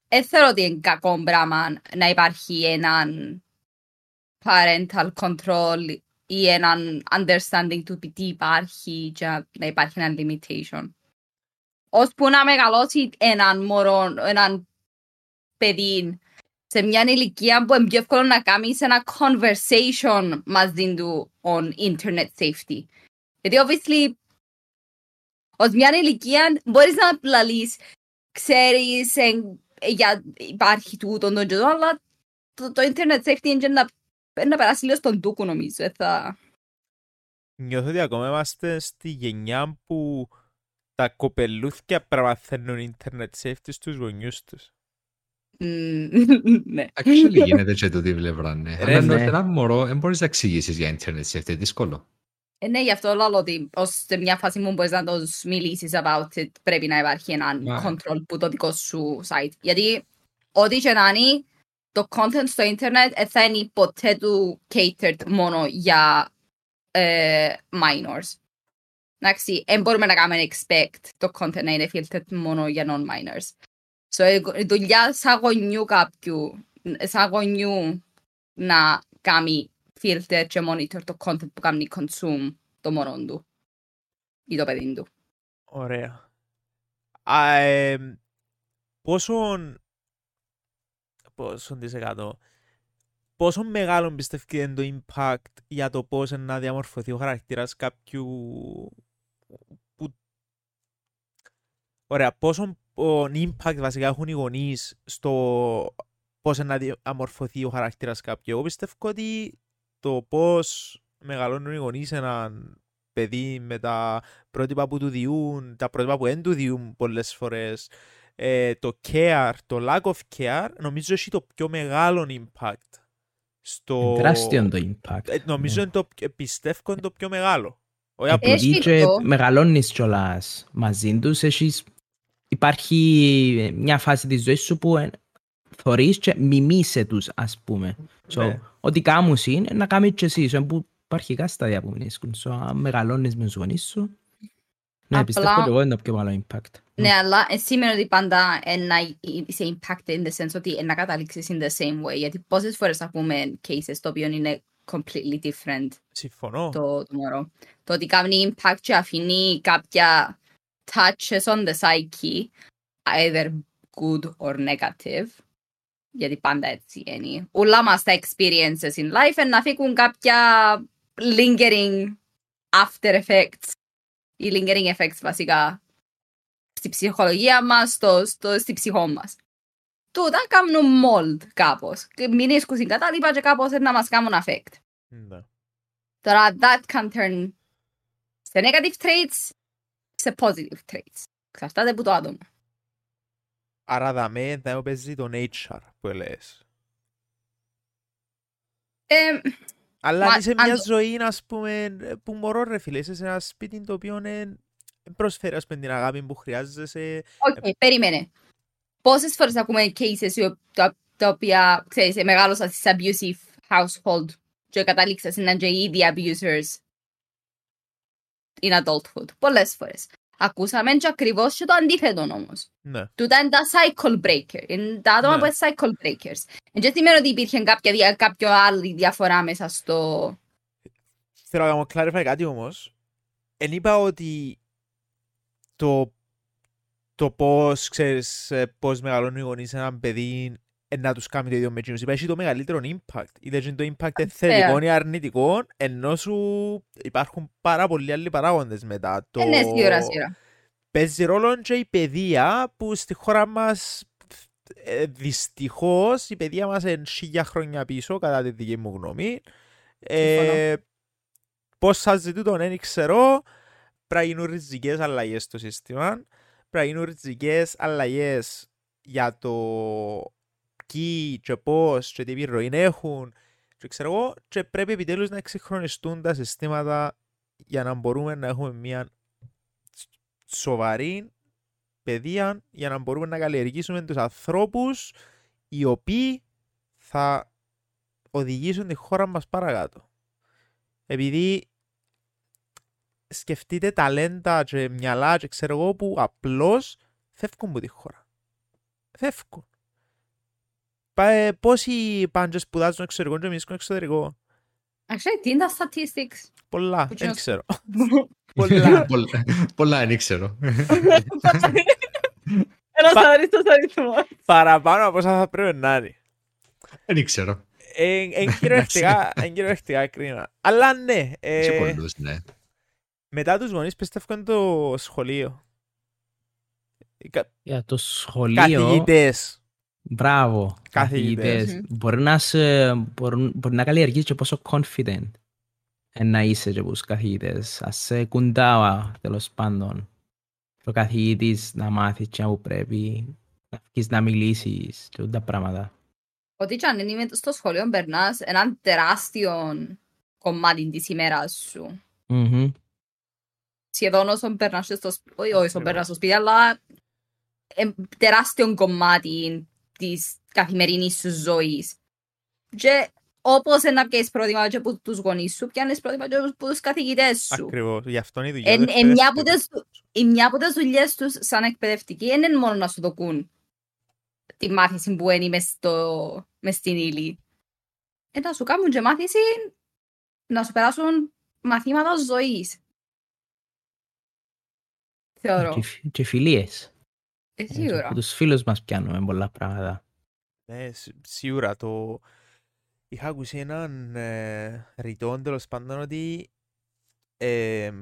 Δεν θεωρώ ότι είναι κακό πράγμα να υπάρχει έναν parental control ή έναν understanding του τι υπάρχει και να υπάρχει ένα limitation ώσπου να μεγαλώσει έναν μωρό, έναν παιδί σε μια ηλικία που είναι πιο εύκολο να κάνει ένα conversation μαζί του on internet safety. Γιατί obviously ως μια ηλικία μπορείς να πλαλείς, ξέρεις εν, για, υπάρχει τούτο τον τζοδό, αλλά το, το internet safety είναι να, να περάσει λίγο στον τούκο νομίζω. ε, Θα... Νιώθω ότι ακόμα είμαστε στη γενιά που τα κοπελούθια παραμαθαίνουν internet safety στους γονιούς τους. Μμμ, (laughs) ναι. Actually γίνεται και το τι πλευρά, ναι. Ρε, Αλλά ενώ ναι. ένα μωρό δεν μπορείς να εξηγήσεις για internet safety, δύσκολο. Ε, ναι, γι' αυτό λέω ότι ως σε μια φάση μου μπορείς να το μιλήσεις about it, πρέπει να υπάρχει ένα Μα- control που το δικό σου site. Γιατί ό,τι και να είναι, το content στο ίντερνετ δεν θα είναι ποτέ του catered μόνο για ε, minors. Εντάξει, δεν μπορούμε να κάνουμε expect το content να είναι filtered μόνο για non-minors. So, η δουλειά σαν γονιού κάποιου, σαν γονιού να κάνει filter και monitor το content που κάνει consume το μωρό του ή το παιδί του. Ωραία. Α, ε, πόσον... Πόσον της εκατό... Πόσο μεγάλο πιστεύει είναι το impact για το πώς είναι να διαμορφωθεί ο χαρακτήρας κάποιου... Που... Ωραία, πόσο impact βασικά έχουν οι γονείς στο πώς είναι να διαμορφωθεί ο χαρακτήρας κάποιου. Εγώ πιστεύω ότι το πώς μεγαλώνουν οι γονείς έναν παιδί με τα πρότυπα που του διούν, τα πρότυπα που δεν του διούν πολλές φορές, ε, το care, το lack of care, νομίζω έχει το πιο μεγάλο impact. Στο... Τεράστιο το impact. Ε, νομίζω Ναι. είναι το, πιο- πιστεύω είναι το πιο μεγάλο. Όχι Ε, απλώς... Έχει Επειδή και το. μεγαλώνεις κιόλας μαζί τους, έχεις... υπάρχει μια φάση της ζωής σου που ε, θωρείς και μιμείσαι τους, ας πούμε. So, Ναι. Ό,τι κάνουν είναι να κάνεις και εσύ. So, που υπάρχει κάθε στάδια που μείνεις. So, αν μεγαλώνεις με τους γονείς σου, ναι, Απλά- πιστεύω ότι εγώ είναι το πιο μεγάλο impact. Ναι, αλλά ε, σημαίνει ότι πάντα ε, να είσαι impact in the sense ότι ε, να καταλήξεις in the same way. Γιατί πόσες φορές θα πούμε cases το οποίο είναι completely different Συμφωνώ. το, το μωρό. Το ότι κάνει impact και αφήνει κάποια touches on the psyche, either good or negative, γιατί πάντα έτσι είναι. Όλα μας τα experiences in life να φύγουν κάποια lingering after effects ή lingering effects βασικά στη ψυχολογία μας, στο, στο, στη ψυχό μας. τούτα κάνουν mold κάπως. Και Μην ίσκουν στην κατάλοιπα και κάπως να μας κάνουν affect. Ναι. Τώρα, that can turn σε negative traits, σε positive traits. Ξαρτάται από το άτομο. Άρα δαμέ δεν παίζει το nature που λες. Ε, Αλλά Μα- αν είσαι αν μια το- ζωή, ας πούμε, που μωρό ρε φίλε, είσαι σε ένα σπίτι το οποίο δεν προσφέρει ας πούμε, την αγάπη που χρειάζεσαι. Οκ, περίμενε. Πόσες φορές ακούμε cases οι ο- τα, τα οποία, ξέρεις, ε, μεγάλωσα σε abusive household και κατάληξα να είναι και οι ίδιοι abusers in adulthood. Πολλές φορές. Ακούσαμε και ακριβώς και το αντίθετο όμως. Ναι. Τούτα είναι τα cycle breaker. Είναι τα άτομα Ναι. που είναι cycle breakers. Δεν σημαίνει ότι υπήρχε κάποια, δια- κάποιο άλλη διαφορά μέσα στο... Θέλω να κάνω clarify κάτι όμως. Εν είπα ότι το, το πώς, ξέρεις, ε, πώς μεγαλώνουν οι γονείς έναν παιδί ε, να τους κάνει το ίδιο με εκείνους. Είπα, έχει το μεγαλύτερο impact. Είτε είναι το impact είναι θετικό ή αρνητικό, ενώ σου υπάρχουν πάρα πολλοί άλλοι παράγοντες μετά. Το... Ε, ναι, σίγουρα, σίγουρα. παίζει ρόλο και η παιδεία που στη χώρα μας ε, δυστυχώς η παιδεία μας είναι χίλια χρόνια πίσω κατά τη δική μου γνώμη. Ε, πώς σας ζητούν τον δεν ξέρω. Πρέπει να γίνουν ριζικές αλλαγές στο σύστημα. Πρέπει να γίνουν ριζικές αλλαγές για το ποιοι και πώς και τι επιρροή έχουν και ξέρω εγώ και πρέπει επιτέλους να εξυγχρονιστούν τα συστήματα για να μπορούμε να έχουμε μια σοβαρή παιδεία για να μπορούμε να καλλιεργήσουμε τους ανθρώπους οι οποίοι θα οδηγήσουν τη χώρα μας παρακάτω. Επειδή σκεφτείτε ταλέντα και μυαλά και ξέρω εγώ που απλώς φεύγουν από τη χώρα. Φεύγουν. Πα- Πόσοι πάντες σπουδάζουν εξωτερικό και μισούν εξωτερικό; Actually, τι είναι τα statistics; Πολλά, Που δεν κοινώς- ξέρω. (laughs) Πολλά. (laughs) Πολλά- Πολλά δεν ξέρω. (laughs) Ένας Πα- αριστός αριθμός. Παραπάνω από όσα θα πρέπει να είναι. Δεν ξέρω. Εν κυριολεκτικά, εν κυριολεκτικά κρίνα. Αλλά ναι, Σε ε, πολλούς, ναι. μετά τους γονείς πιστεύω είναι το σχολείο. Οι κα- Για το σχολείο, Καθηγητές. Μπράβο, Καθηγητές. καθηγητές. Μπορεί να, σε, μπορεί, μπορεί να καλλιεργείς και πόσο confident ε, να είσαι και τους καθηγητές. Ας σε κουντάω τέλος πάντων. Ο καθηγητής να μάθεις και που πρέπει, να βγεις να μιλήσεις και όλα τα πράγματα. Ότι και αν είναι στο σχολείο περνάς έναν τεράστιο κομμάτι της ημέρας σου. Μμμ. Σχεδόν όσο περνάς και στο σπίτι, όχι όσο περνάς στο σπίτι, αλλά ε, τεράστιο κομμάτι της καθημερινής σου ζωής. Και όπως να πιέσεις πρότυπα και από τους γονείς σου, πιάνεις πρότυπα και από τους καθηγητές σου. Ακριβώς. Γι' αυτό είναι η δουλειά. Εν- του εν μια εκπαιδευτικού. από τις- Η μια από τις δουλειές τους σαν εκπαιδευτικοί δεν είναι μόνο να σου δοκούν τη μάθηση που είναι μες, στο, μες στην ύλη. Ε, να σου κάνουν και μάθηση να σου περάσουν μαθήματα ζωής. Θεωρώ. Και, φι- και φιλίες. Ε, Ε, και σίγουρα. Από τους φίλους μας πιάνουμε πολλά πράγματα. Ναι, σι- σίγουρα το... Είχα ακούσει έναν ε, ρητό τέλος πάντων ότι ε,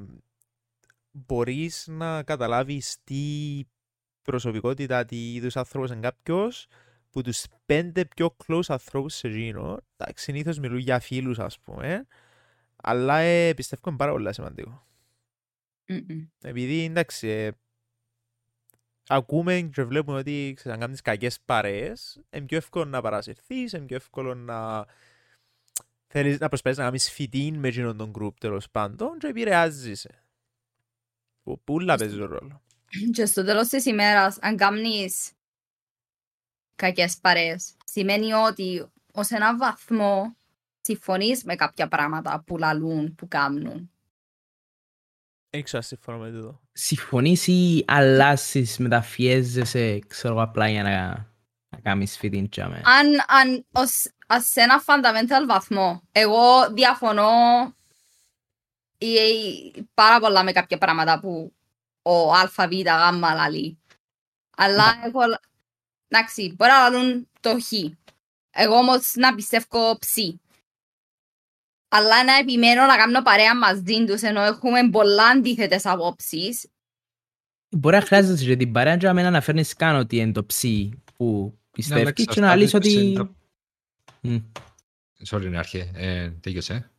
μπορείς να καταλάβεις τι προσωπικότητα, τι είδους άνθρωπος είναι κάποιος που τους πέντε πιο close ανθρώπους σε εκείνο, εντάξει, συνήθως μιλούν για φίλους ας πούμε, αλλά ε, πιστεύω είναι πάρα πολύ σημαντικό. Μμμ. Επειδή εντάξει, ε, ακούμε και βλέπουμε ότι ξέρεις, αν κάνεις κακές παρέες, είναι πιο εύκολο να παρασυρθείς, είναι πιο εύκολο να θέλεις να προσπαθείς να κάνεις φοιτήν με εκείνον τον γκρουπ τέλος πάντων και επηρεάζεσαι. Που πουλά παίζει τον ρόλο. Και στο τέλος της ημέρας, αν κάνεις κακές παρέες, σημαίνει ότι ως έναν βαθμό συμφωνείς με κάποια πράγματα που λαλούν, που κάνουν. Δεν ξέρω αν συμφωνώ με τούτο. Συμφωνείς ή αλλάσεις, μεταφιέζεσαι, ξέρω εγώ, απλά για να, να κάνεις φοιτήν τσάμε. Αν, αν ως, ως σε ένα fundamental βαθμό, εγώ διαφωνώ ή, ή πάρα πολλά με κάποια πράγματα που ο ΑΒ γάμμα λαλεί. Αλλά εγώ, εντάξει, μπορεί να λαλούν το χ. Εγώ όμως να πιστεύω ψ. Αλλά να επιμένω να κάνω παρέα μαζί τους ενώ έχουμε πολλά αντίθετες απόψεις. Μπορεί να χρειάζεσαι και την παρέα και να μην αναφέρνεις καν ότι είναι το ψι που Πιστεύεις αλλά και να εξαρτάται λύσεις ποιος ότι... είναι τα- Μμ. Sorry, είναι αρχέ. Ε, τέλειωσε.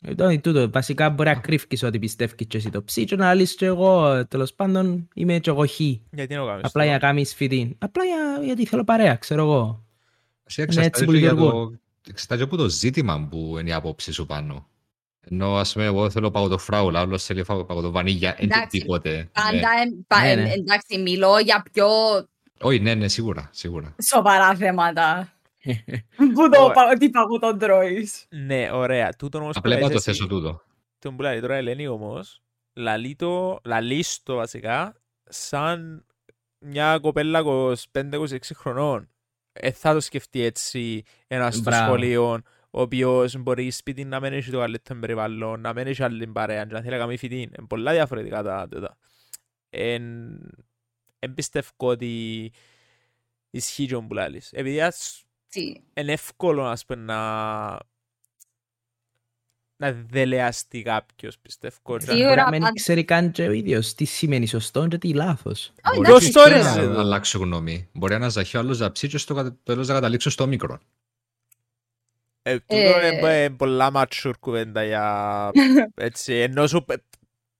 Ε, το- τούτο, βασικά μπορεί να κρύφκεις ότι πιστεύεις και εσύ το ψ και να λύσεις και εγώ, τέλος πάντων, είμαι και εγώ χ. Γιατί να το κάνεις Απλά για να αυτό. κάνεις φοιτή. Απλά για, γιατί θέλω παρέα, ξέρω εγώ. Εσύ Είναι έτσι εξαρτάται που και για λειτουργούν. το, εξαρτάται από το ζήτημα που είναι η άποψη σου πάνω. Ενώ ας πούμε εγώ θέλω πάω το φράουλα, άλλος θέλει πάω πάω το βανίγια, εν Εντάξει. τίποτε. Ναι. Πάντα, εν- πα- Ναι, εν- ναι. εντάξει, μιλώ για πιο Όχι, ναι, ναι, σίγουρα, σίγουρα. σοβαρά θέματα. (laughs) Που το, Ωραία. πα- τι παγού τον τρώεις. Ναι, ωραία. Τούτον όμως που Απλά είπα λες το εσύ, θέσω τούτο. τον που λέει τώρα η Ελένη όμως, λαλεί το, λαλείς το βασικά, σαν μια κοπέλα 25-26 χρονών. Ε, θα το σκεφτεί έτσι ένας στο Μπράβο. σχολείο, ο οποίος μπορεί σπίτι να μην έχει το καλύτερο περιβάλλον, να μην έχει άλλη παρέα, και να θέλει να κάνει φοιτή. Είναι πολλά διαφορετικά τα τούτα. Εν, εν πιστεύω ότι ισχύει και που λαλείς. Επειδή ας Τι; είναι εύκολο ας πούμε, να να δελεαστεί κάποιος πιστεύω. και να- Σίγουρα. Μπορεί να μην πάντα- ξέρει καν και ο ίδιος τι σημαίνει σωστό και τι λάθος. Όχι, Μπορεί εντάξει, Ποιος και stories να εδώ. αλλάξω γνώμη. Μπορεί ένας ζαχείο, άλλος να ψήσει και στο κατα- τέλος να καταλήξω στο μικρό. Ε, τούτο Ε. είναι πο- ε, πολλά mature κουβέντα για (laughs) έτσι, ενώ σου π- πρέπει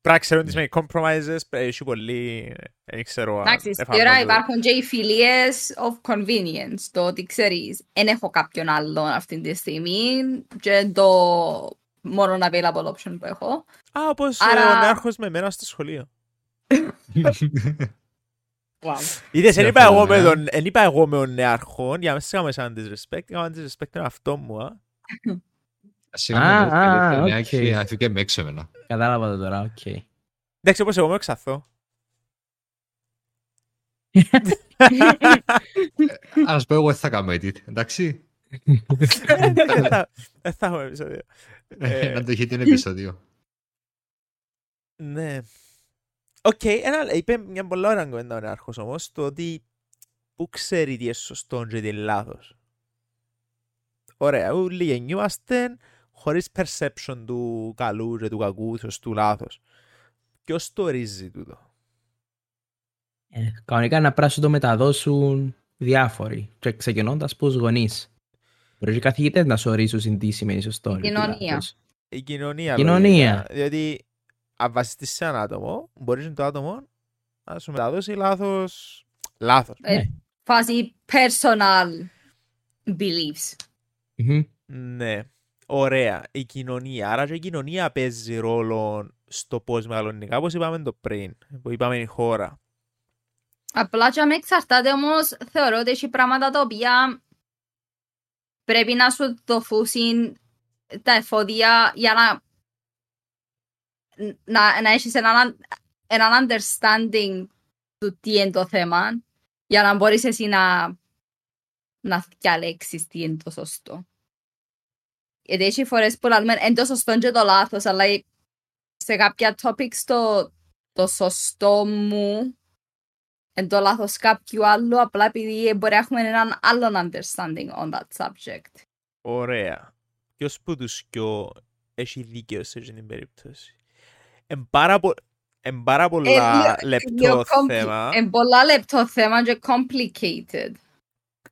να ξέρουν τις με compromises, ε, έχει πολύ, δεν ξέρω. αν Εντάξει, εφαρμόζονται. τώρα υπάρχουν και οι φιλίες of convenience, το ότι ξέρεις, δεν έχω κάποιον άλλον αυτή τη στιγμή και είναι το μόνο available option που έχω. Α, όπως Άρα- ο νέαρχος με εμένα στο σχολείο. Wow. Είδες, δεν Σε είπα εγώ με αυτό, τον, εν είπα εγώ με τον νέαρχο, για να μην σε κάνουμε σαν disrespect, έκανα disrespect τον αυτό μου, α. Συγγνώμη, α, ναι, οκ. έχει- άφηκέ με έξω εμένα. Κατάλαβα το τώρα, οκ. Εντάξει, όπως εγώ με Ξάθο. (laughs) Ας πω εγώ δεν θα κάνω edit, εντάξει. Δεν θα- Δεν θα έχουμε επεισόδιο. Ε. Να το έχετε ένα επεισόδιο. Ναι. Οκ, ένα, είπε μια πολλά ωραία κουβέντα ο Νέαρχος όμως, το ότι που ξέρει τι είναι σωστό και τι είναι λάθος. Ωραία, όλοι γεννιούμαστε χωρίς perception του καλού και του κακού, του σωστού λάθος. Ποιος το ορίζει τούτο. Ε, Κανονικά να πράσουν το μεταδώσουν διάφοροι. Και ξεκινώντας πως γονείς. Μπορεί και οι καθηγητές να σου ορίσουν τι σημαίνει σωστό. και τι Κοινωνία. λάθος. Η κοινωνία. Κοινωνία. λογικά. Διότι αν βασιστείς σε ένα άτομο, μπορείς το άτομο να σου μεταδώσει λάθος. Λάθος. Ε, Ναι. Φάση personal beliefs. Μμμ. Ναι. Ωραία. Η κοινωνία. Άρα και η κοινωνία παίζει ρόλο στο πώς μεγαλώνει. Κάπως είπαμε το πριν. Που είπαμε η χώρα. Απλά και με εξαρτάται όμως θεωρώ ότι έχει πράγματα τα οποία πρέπει να σου δοθούν τα εφόδια για να, να, να έχεις έναν, έναν understanding του τι είναι το θέμα για να μπορείς εσύ να, να διαλέξεις τι είναι το σωστό. Γιατί έχει φορές που λέμε είναι το σωστό και το λάθος, αλλά σε κάποια topics το, το σωστό μου εν το λάθος κάποιου άλλου, απλά επειδή μπορεί να έχουμε έναν άλλον understanding on that subject. Ωραία. Ποιος που τους κοιό έχει δίκαιο σε αυτήν την περίπτωση. Εν πάρα, πο... εν πάρα πολλά Ε, λεπτό Λίγο compli- θέμα. Εν πολλά λεπτό θέμα και complicated.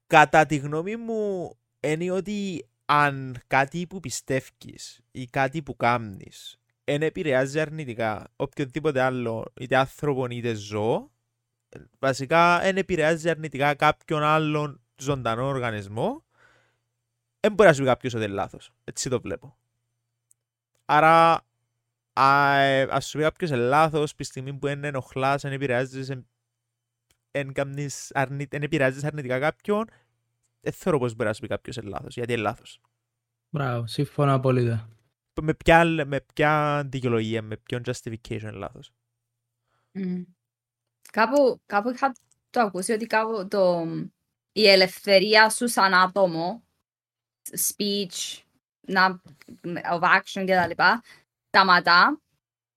Κατά τη γνώμη μου είναι ότι αν κάτι που πιστεύεις ή κάτι που κάνεις εν επηρεάζει αρνητικά οποιοδήποτε άλλο είτε άνθρωπο είτε ζώο βασικά εν επηρεάζει αρνητικά κάποιον άλλον ζωντανό οργανισμό δεν μπορεί να σου πει κάποιος ότι είναι λάθος. Έτσι το βλέπω. Άρα α, ε, ας σου πει κάποιος είναι λάθος τη στιγμή που εν ενοχλάς, εν επηρεάζεις, εν, εν, κάνεις αρνη- εν επηρεάζεις αρνητικά κάποιον δεν θεωρώ πως μπορεί να σου πει κάποιος είναι λάθος. Γιατί είναι λάθος. Μπράβο, σύμφωνα απόλυτα. Με ποια, με ποια δικαιολογία, με ποιον justification είναι λάθος. Mm. Κάπου, κάπου είχα το ακούσει ότι κάπου το, η ελευθερία σου σαν άτομο, speech, να, of action και τα λοιπά, σταματά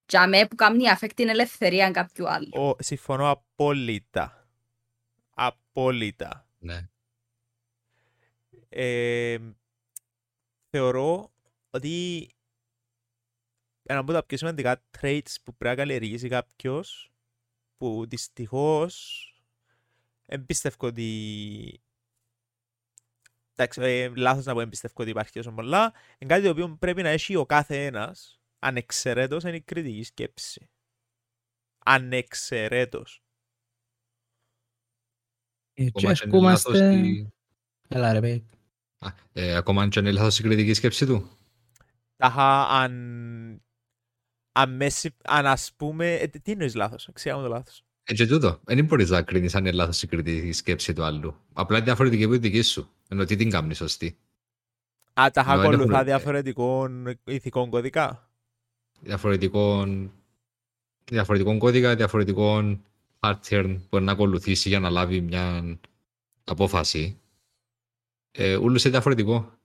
για με που κάνει affect την ελευθερία κάποιου άλλου. Ο, συμφωνώ απόλυτα. Απόλυτα. Ναι. Ε, θεωρώ ότι ένα από τα πιο σημαντικά traits που πρέπει να καλλιεργήσει κάποιος που δυστυχώς δεν πιστεύω ότι εντάξει, ε, λάθος να πω εμπιστεύω ότι υπάρχει τόσο πολλά, είναι κάτι το οποίο πρέπει να έχει ο κάθε ένας, ανεξαιρέτως, είναι η κριτική σκέψη. Ανεξαιρέτως. Ε, Και Ακόμα και αν είναι λάθος αρκούμαστε... η- Έλα ρε παιδί. Α, ε, Ακόμα και αν είναι λάθος η κριτική σκέψη του; Τάχα αν... Αν, μέση, αν ας πούμε... Ε, τι εννοείς λάθος, ξέρω το λάθος. Ε, και τούτο. Δεν μπορείς να κρίνεις αν είναι λάθος η κριτική σκέψη του άλλου. Απλά είναι διαφορετική από τη δική σου. Ενώ τι την κάνεις σωστή. Α, τάχα Ναι, δεν ακολουθά έχουμε- διαφορετικών ηθικών κωδικά. Διαφορετικών, διαφορετικών κώδικα, διαφορετικών pattern που να ακολουθήσει για να λάβει μια απόφαση. Ε, ούλους είναι διαφορετικό.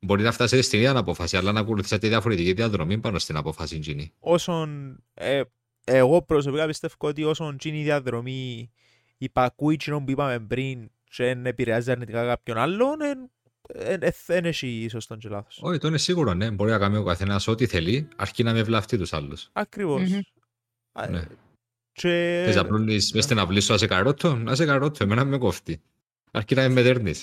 Μπορεί να φτάσει στην ίδια απόφαση, αλλά να ακολουθήσετε διαφορετική διαδρομή πάνω στην απόφαση εκείνη. Όσον... Ε, εγώ προσωπικά πιστεύω ότι όσον είναι η διαδρομή υπακούει εκείνο που είπαμε πριν και δεν επηρεάζει αρνητικά κάποιον άλλον, δεν έχει σωστό και λάθος. Όχι, το είναι σίγουρο, ναι. Μπορεί να κάνει ο καθένας ό,τι θέλει, αρκεί να με βλαφτεί τους άλλους. Ακριβώς. Μμμ. Α, Ναι. Και... Θες να πλούνει μέσα στην αυλή σου, να σε καρότο, να σε καρότο, εμένα με κόφτει. Αρκεί να με μετέρνει.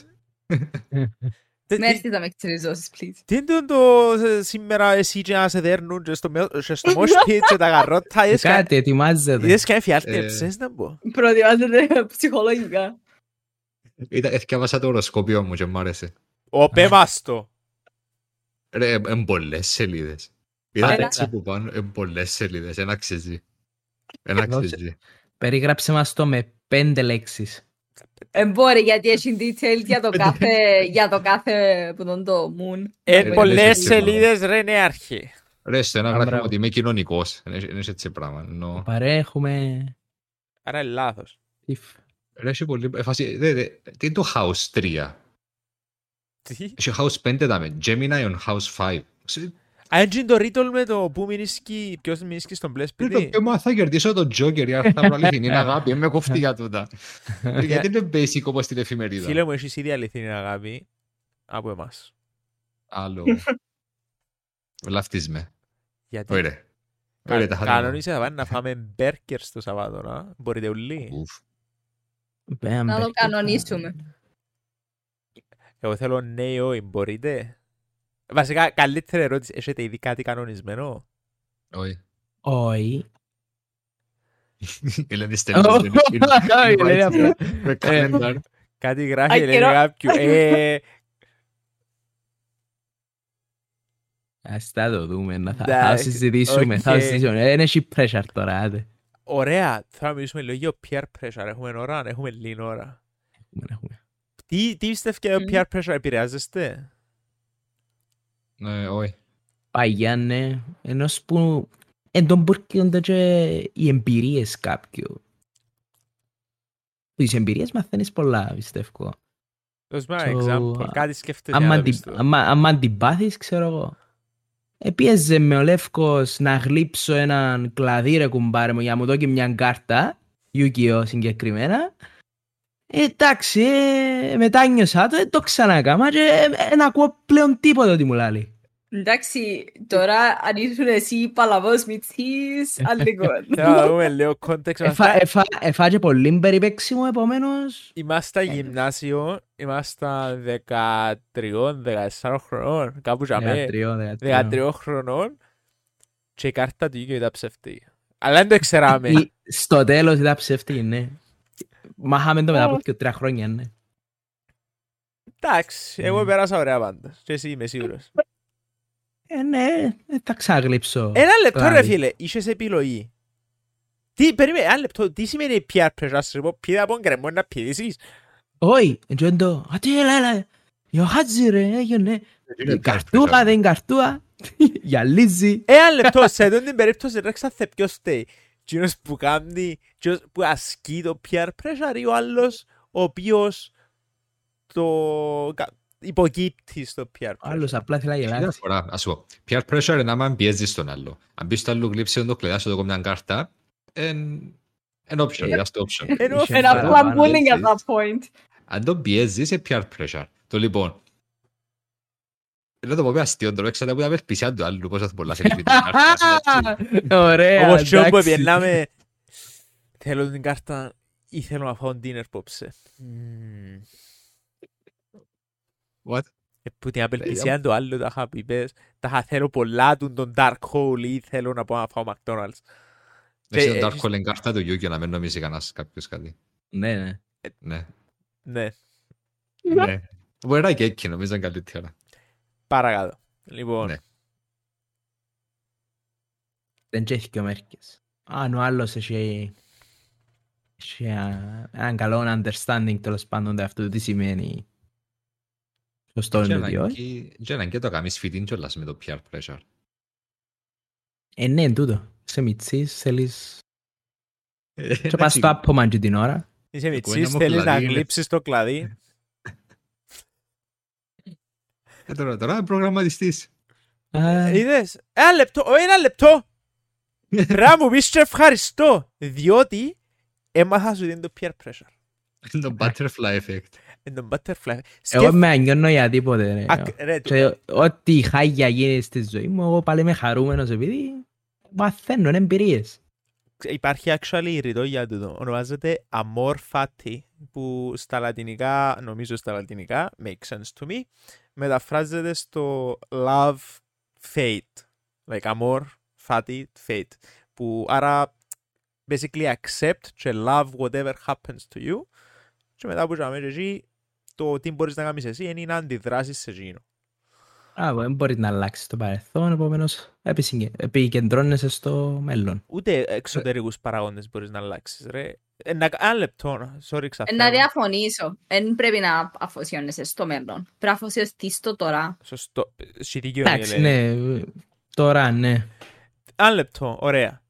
Τι- τι- Merci θα με εξαιριζώσεις, please. Τι είναι το ε, σήμερα εσύ και να σε δέρνουν και στο, μεο- και στο (laughs) mosh pit και τα γαρότα είδες κα- Κάτι ετοιμάζεται. είδες και Ε. φιάλτεψες να πω. Προετοιμάζεται (laughs) ψυχολογικά. Έθιαβασα το οροσκόπιο μου και μου άρεσε. Ο πέμαστο. Ρε, εν πολλές σελίδες. Είδα Άρα. έτσι που πάνω, εν πολλές σελίδες. Ένα αξίζει. Ένα αξίζει. Περίγραψε μας το με πέντε λέξεις. Ε, μπορεί, γιατί έχει details για το κάθε, για το κάθε που τον το moon. Εν ρε, πολλές ρε, ρε, σελίδες ρε νέαρχη. Ρε, στο ένα Α, γράφει μπράβο. ότι είμαι κοινωνικός. Δεν έχει- δεν έχει έτσι πράγμα. Ενώ- Παρέχουμε... Άρα είναι λάθος. If- Ρε, έχει πολύ... ε, φάση- δε, δε, Τι είναι το House 3. Τι; Έχει House 5 δάμε. Gemini on House 5. Ξε- Α, έτσι είναι το ρίτολ με το που μείνισκει, ποιος μείνισκει στον μπλε Ρε, σπίτι. το πιο θα κερδίσω τον Joker, για αυτά αληθινή αγάπη. Με κοφτεί για τούτα. Γιατί είναι basic όπως την εφημερίδα. Φίλε μου, έχεις ήδη αληθινή αγάπη από εμάς. Άλλο. (laughs) Βλαφτείς με. Γιατί; Ωραία. κα- Ωραία, τα χάρη. κανονίσε να πάμε να φάμε μπέρκερ στο Σαββάτο, να. Μπορείτε όλοι. Ουφ. Μπαμ, Να το μπέρκερ. κανονίσουμε. Εγώ θέλω ναι, όχι, μπορείτε; Βασικά, καλύτερη ερώτηση. Έχετε ήδη κάτι κανονισμένο; Όχι. Όχι. Η (laughs) Ελένη Ω, στέλνει. η Ελένη απλά. Με calendar. Κάτι γράφει, Α, λέει καιρό. κάποιου. Ε, (laughs) Ας τα το δούμε, να θα, θα Εντάξει, συζητήσουμε, θα οκ. συζητήσουμε. Δεν έχει pressure τώρα, άντε. ωραία. Θα μιλήσουμε λίγο για peer pressure. Έχουμε ώρα, έχουμε λίγη ώρα. Έχουμε, έχουμε. Τι, τι πιστεύει για το Μμμ. peer pressure, επηρεάζεστε; Ναι, όχι. Παγιά, ναι. Ενός που εν τον μπορκούνται και οι εμπειρίες κάποιου. Τις εμπειρίες μαθαίνεις πολλά, πιστεύω. Δώσ' μου ένα So, example. Κάτι σκέφτεται. Άμα να το την- πεις του. άμα- άμα την πάθεις, ξέρω εγώ. Επίεζε με ο Λεύκος να γλύψω έναν κλαδί ρε κουμπάρε μου για να μου δώσει μια κάρτα, Yu-Gi-Oh συγκεκριμένα. Ε, εντάξει, ε, μετά νιώσα το, ε, το ξανακάμα και ε, δεν ακούω πλέον τίποτα ότι μου λέει. Εντάξει, τώρα αν ήσουν εσύ παλαβός μητσής, (laughs) άλλο. Θέλω να δούμε λίγο context. Εφά, εφά, εφάγε πολύ περιπέξιμο, επομένως... Είμαστε γυμνάσιο, είμαστε 13-14 χρονών, κάπου για μέ, 13, 13. 13 χρονών και η κάρτα του Yu-Gi-Oh ήταν ψεύτη. Αλλά δεν το ξέραμε. Ή- Στο τέλος ήταν ψεύτικη, ναι. Μάχαμε το μετά από δύο τρία χρόνια, ναι. Εντάξει, εγώ Mm. πέρασα ωραία πάντα. Και εσύ είμαι σίγουρος. Ε, ναι, δεν τα ξαγλύψω. Ένα λεπτό ρε Κλάδι. φίλε, είχες επιλογή. Τι, περίμενε, ένα λεπτό, τι σημαίνει peer pressure, ας σου πω, πήδα από γκρεμό να πηδήσεις; Όχι, έτσι το. Α, τι έλα, έλα. Ιωχάτζι ρε, έγινε. Καρτούα, δεν καρτούα. (laughs) Γυαλίζει. Ένα λεπτό, σε αυτόν την περίπτωση ρε ξαθε ποιος φταίει. Εκείνος που κάνει, εκείνος που ασκεί το peer pressure ή ο άλλος ο οποίος το κα- υποκύπτει στο peer pressure. Άλλος απλά θέλει να Μια γελάσει. φορά, ας πω, peer pressure είναι άμα πιέζεις τον άλλο. Αν πεις στο άλλο γλύψε το κλειδάς σου το κόμμα μια κάρτα, εν εν option, Ε, that's the option. Ενώ Είχε Ένα παραπάνω, που I'm bullying at έτσι. that point. Αν το πιέζεις, είναι peer pressure. Το λοιπόν, να το πω με αστείο, το έξατε από τα απελπισιά του άλλου, πώς θα πολλά θέλει την κάρτα. Ωραία, Όπως και όπου εντάξει. πιέναμε, θέλω την κάρτα ή θέλω να φάω dinner πόψε. Μμμ. What? Ε, Που την απελπισία του άλλου τα είχα πει, πες, τα είχα θέλω πολλά του τον Dark Hole ή θέλω να πάω να φάω McDonald's. Έχει Ε, τον Dark έχεις- Hole εγκάρτα του Yu-Gi-Oh! να μην νομίζει κανένας κάποιος κάτι. Ναι, ναι. Ναι. Ναι, Ναι. Μπορεί να και εκεί νομίζω είναι καλύτερα. Παρακάτω. Λοιπόν, Ναι. Δεν έχει και ο Μέρκες. Αν ο άλλος έχει έχει ένα- έναν καλό understanding τέλος πάντων του αυτού τι σημαίνει σωστό Και είναι το διό. και έναν και το κάνεις φοιτήν κιόλας με το peer pressure. Ε, ναι, τούτο. Σε μητσής θέλεις Ε, και πας στο άππομα και την ώρα. είσαι κουβέντα μητσής, μου θέλεις να κλαδί είναι. γλύψεις το κλαδί. Ε, Τώρα τώρα είναι προγραμματιστής. Α, Είδες, ένα λεπτό, όχι ένα λεπτό. Πρέπει να μου πεις και ευχαριστώ, διότι έμαθα σου δίνει το peer pressure. Είναι το butterfly effect. Είναι το butterfly. Εγώ με ανιώνω για τίποτε. ρε. Ακ- ρε, Και ό,τι χάγια γίνει στη ζωή μου, εγώ πάλι είμαι χαρούμενος επειδή μαθαίνω είναι εμπειρίες. Υπάρχει actually ρητό για τούτο. Ονομάζεται amor fati, που στα λατινικά, νομίζω στα λατινικά, makes sense to me, μεταφράζεται στο love fate. Like amor fati fate. Που άρα basically accept και love whatever happens to you και μετά που ζάμε και εκεί το τι μπορείς να κάνεις εσύ είναι να αντιδράσεις σε εκείνο. Μπράβο, δεν μπορείς να αλλάξεις το παρελθόν, επομένως επισυγκε- επικεντρώνεσαι στο μέλλον. Ούτε εξωτερικούς παράγοντες μπορείς να αλλάξεις ρε. Ένα, ένα λεπτό, sorry Ε, ξαφνικά. Να διαφωνήσω. Δεν πρέπει να αφοσιώνεσαι στο μέλλον. Πρέπει να αφοσιωθείς στο τώρα. Σωστό. Σιτικιό Εντάξει, ναι, τώρα ναι. Ένα λεπτό, ωραία.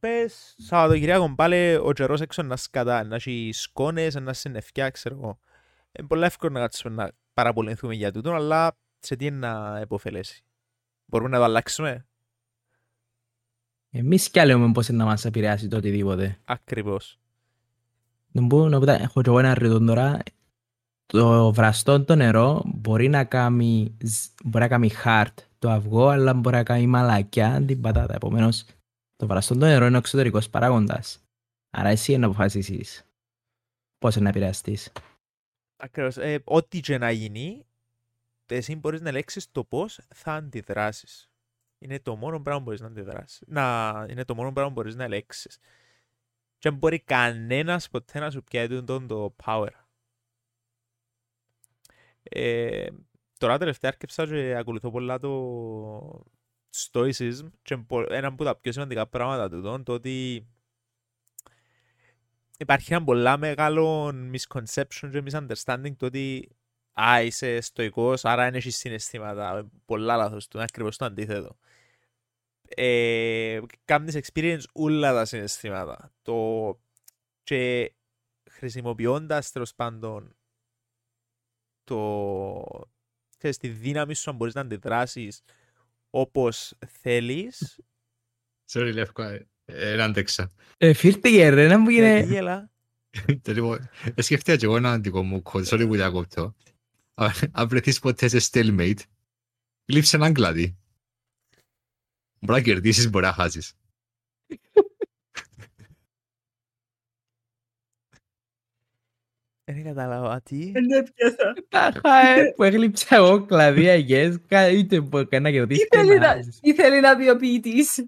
Πες Σαββατοκυριακό πάλι ο καιρός έξω να σκατά, να έχει σκόνες, να συννεφιά, ξέρω εγώ. Είναι πολύ εύκολο να κάτσουμε να παραπολεμηθούμε για τούτο, αλλά σε τι είναι να επωφελέσει. Μπορούμε να το αλλάξουμε; Εμείς κι λέμε πώς είναι να μας επηρεάσει το οτιδήποτε. Ακριβώς. Δεν μπορώ να πω, έχω και εγώ ένα ρητό τώρα. Το βραστό το νερό μπορεί να κάνει, ζ- μπορεί να κάνει hard το αυγό, αλλά μπορεί να κάνει μαλακιά την πατάτα. Επομένως, το βραστό το νερό είναι ο εξωτερικός παράγοντας. Άρα εσύ να αποφασίσεις πώς να επηρεαστείς. Ακριβώς. Ε, ό,τι και να γίνει, εσύ μπορείς να ελέγξεις το πώς θα αντιδράσεις. Είναι το μόνο πράγμα που μπορείς να αντιδράσεις. Να, είναι το μόνο πράγμα που μπορείς να ελέγξεις. Και δεν μπορεί κανένας ποτέ να σου πιάει τον το power. Ε, τώρα τελευταία άρκεψα και ακολουθώ πολλά το stoicism και πο- ένα από τα πιο σημαντικά πράγματα του τον, το ότι υπάρχει ένα πολλά μεγάλο misconception και misunderstanding το ότι α, είσαι στοικός, άρα δεν έχεις συναισθήματα. Πολλά λάθος του, είναι ακριβώς το αντίθετο. Ε, κάνεις experience όλα τα συναισθήματα. Το... Και χρησιμοποιώντας τέλος πάντων το... Ξέρεις, τη δύναμη σου αν μπορείς να αντιδράσεις όπως θέλεις. Sorry, Λεύκο, ε, ε, άντεξα. Ε, φύρτηκε ρε, να μου Γιατί γίνει... γελά. (laughs) Το λοιπόν, ε, σκέφτηκα και εγώ ένα δικό μου κόντ, sorry που διακόπτω. Α, Αν βρεθείς ποτές σε stalemate, λείψε έναν κλαδί. Μπορεί να κερδίσεις, μπορεί να χάσεις. Δεν κατάλαβα τι; Τάχα, ε, που έγλειψα εγώ κλαδί είτε μπορεί να κερδίσει Τι θέλει και να να- χάσεις. Τι θέλει να πει ο ποιητής.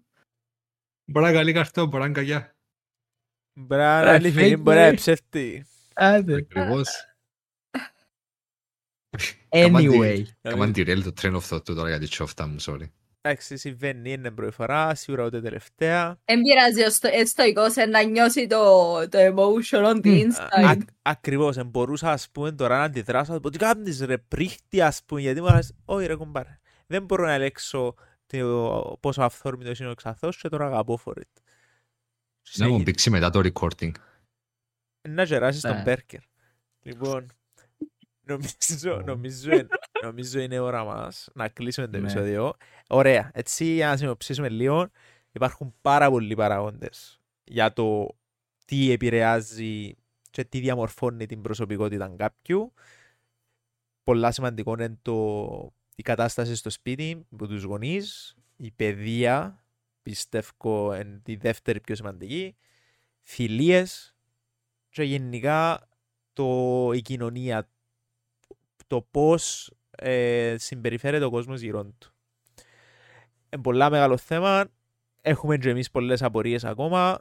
Μπορεί να καλή καρτό, μπορεί να είναι καγιά. Μπορεί να είναι Ρε, αληθινή, fake μπορεί να είναι boy. ψεύτη. Άντε. Ακριβώς. Anyway. Κάμαν τη ρέλ το train of thought του τώρα για τη τσόφτα μου, sorry. Εντάξει, συμβαίνει, είναι πρώτη φορά, σίγουρα ούτε τελευταία. Εν πειράζει ο στο- ε, στοικός ε, να νιώσει το, το emotion on the Μμ. inside. Α- Ακριβώς, εν μπορούσα ας πούμε τώρα να αντιδράσω, να πω τι κάνεις ρε πρίχτη ας πούμε, γιατί μου άρεσε, όχι ρε κομπάρε. Δεν μπορώ να ελέγξω το πόσο αυθόρμητος είναι ο εξαθός και τώρα αγαπώ for it. Να μου Συνέχι- πήξει μετά το recording. Να γεράσεις τον Ναι. Μπέρκερ. Λοιπόν, νομίζω, νομίζω, είναι- νομίζω είναι ώρα μας να κλείσουμε το Ναι. επεισόδιο. Ωραία, έτσι για να συνοψίσουμε λίγο, υπάρχουν πάρα πολλοί παραγόντες για το τι επηρεάζει και τι διαμορφώνει την προσωπικότητα κάποιου. Πολλά σημαντικό είναι το, η κατάσταση στο σπίτι από τους γονείς, η παιδεία, πιστεύω είναι τη δεύτερη πιο σημαντική, φιλίες και γενικά το, η κοινωνία, το πώς ε, συμπεριφέρεται ο κόσμος γύρω του. Είναι πολλά μεγάλο θέμα. Έχουμε και εμείς πολλές απορίες ακόμα.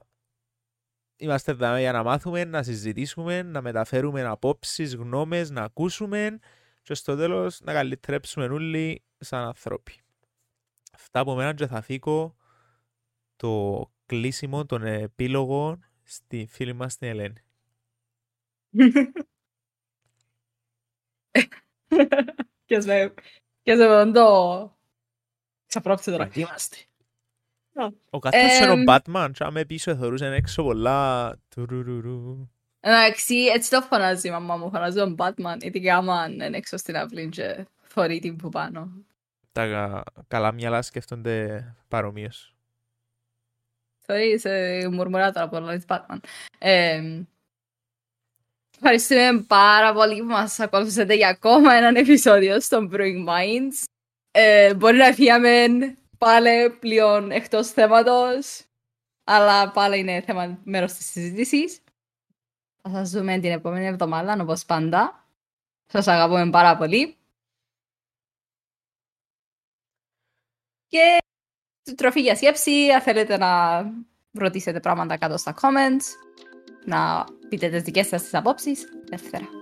Είμαστε εδώ για να μάθουμε, να συζητήσουμε, να μεταφέρουμε απόψεις, γνώμες, να ακούσουμε και στο τέλος να καλυτρέψουμε όλοι σαν ανθρώποι. Αυτά από μένα και θα φύγω το κλείσιμο των επίλογων στη φίλη μας την Ελένη. (laughs) (laughs) Και σε και σε με το... Ξαπρόψε τώρα. Είμαστε. Ο καθώς είναι ο Εμ. Batman και άμα πίσω θεωρούσαν έξω πολλά τουρουρουρου. Εντάξει, έτσι το φωνάζει η μαμά μου. Φωνάζει τον Batman, ειδικά άμα είναι έξω στην αυλή και θωρεί την που πάνω. Τα κα- καλά μυαλά σκέφτονται παρομοίως. Θωρεί σε μουρμουρά τώρα από τον Batman. Ε, Ευχαριστούμε πάρα πολύ που μας ακολουθήσατε για ακόμα έναν επεισόδιο στο Brewing Minds. Ε, μπορεί να φύγαμε πάλι πλέον εκτός θέματος, αλλά πάλι είναι θέμα μέρος της συζήτησης. Θα σας δούμε την επόμενη εβδομάδα, όπως πάντα. Σας αγαπούμε πάρα πολύ. Και τροφή για σκέψη, αν θέλετε να ρωτήσετε πράγματα κάτω στα comments, να πείτε τις δικές σας τις απόψεις, ελεύθερα.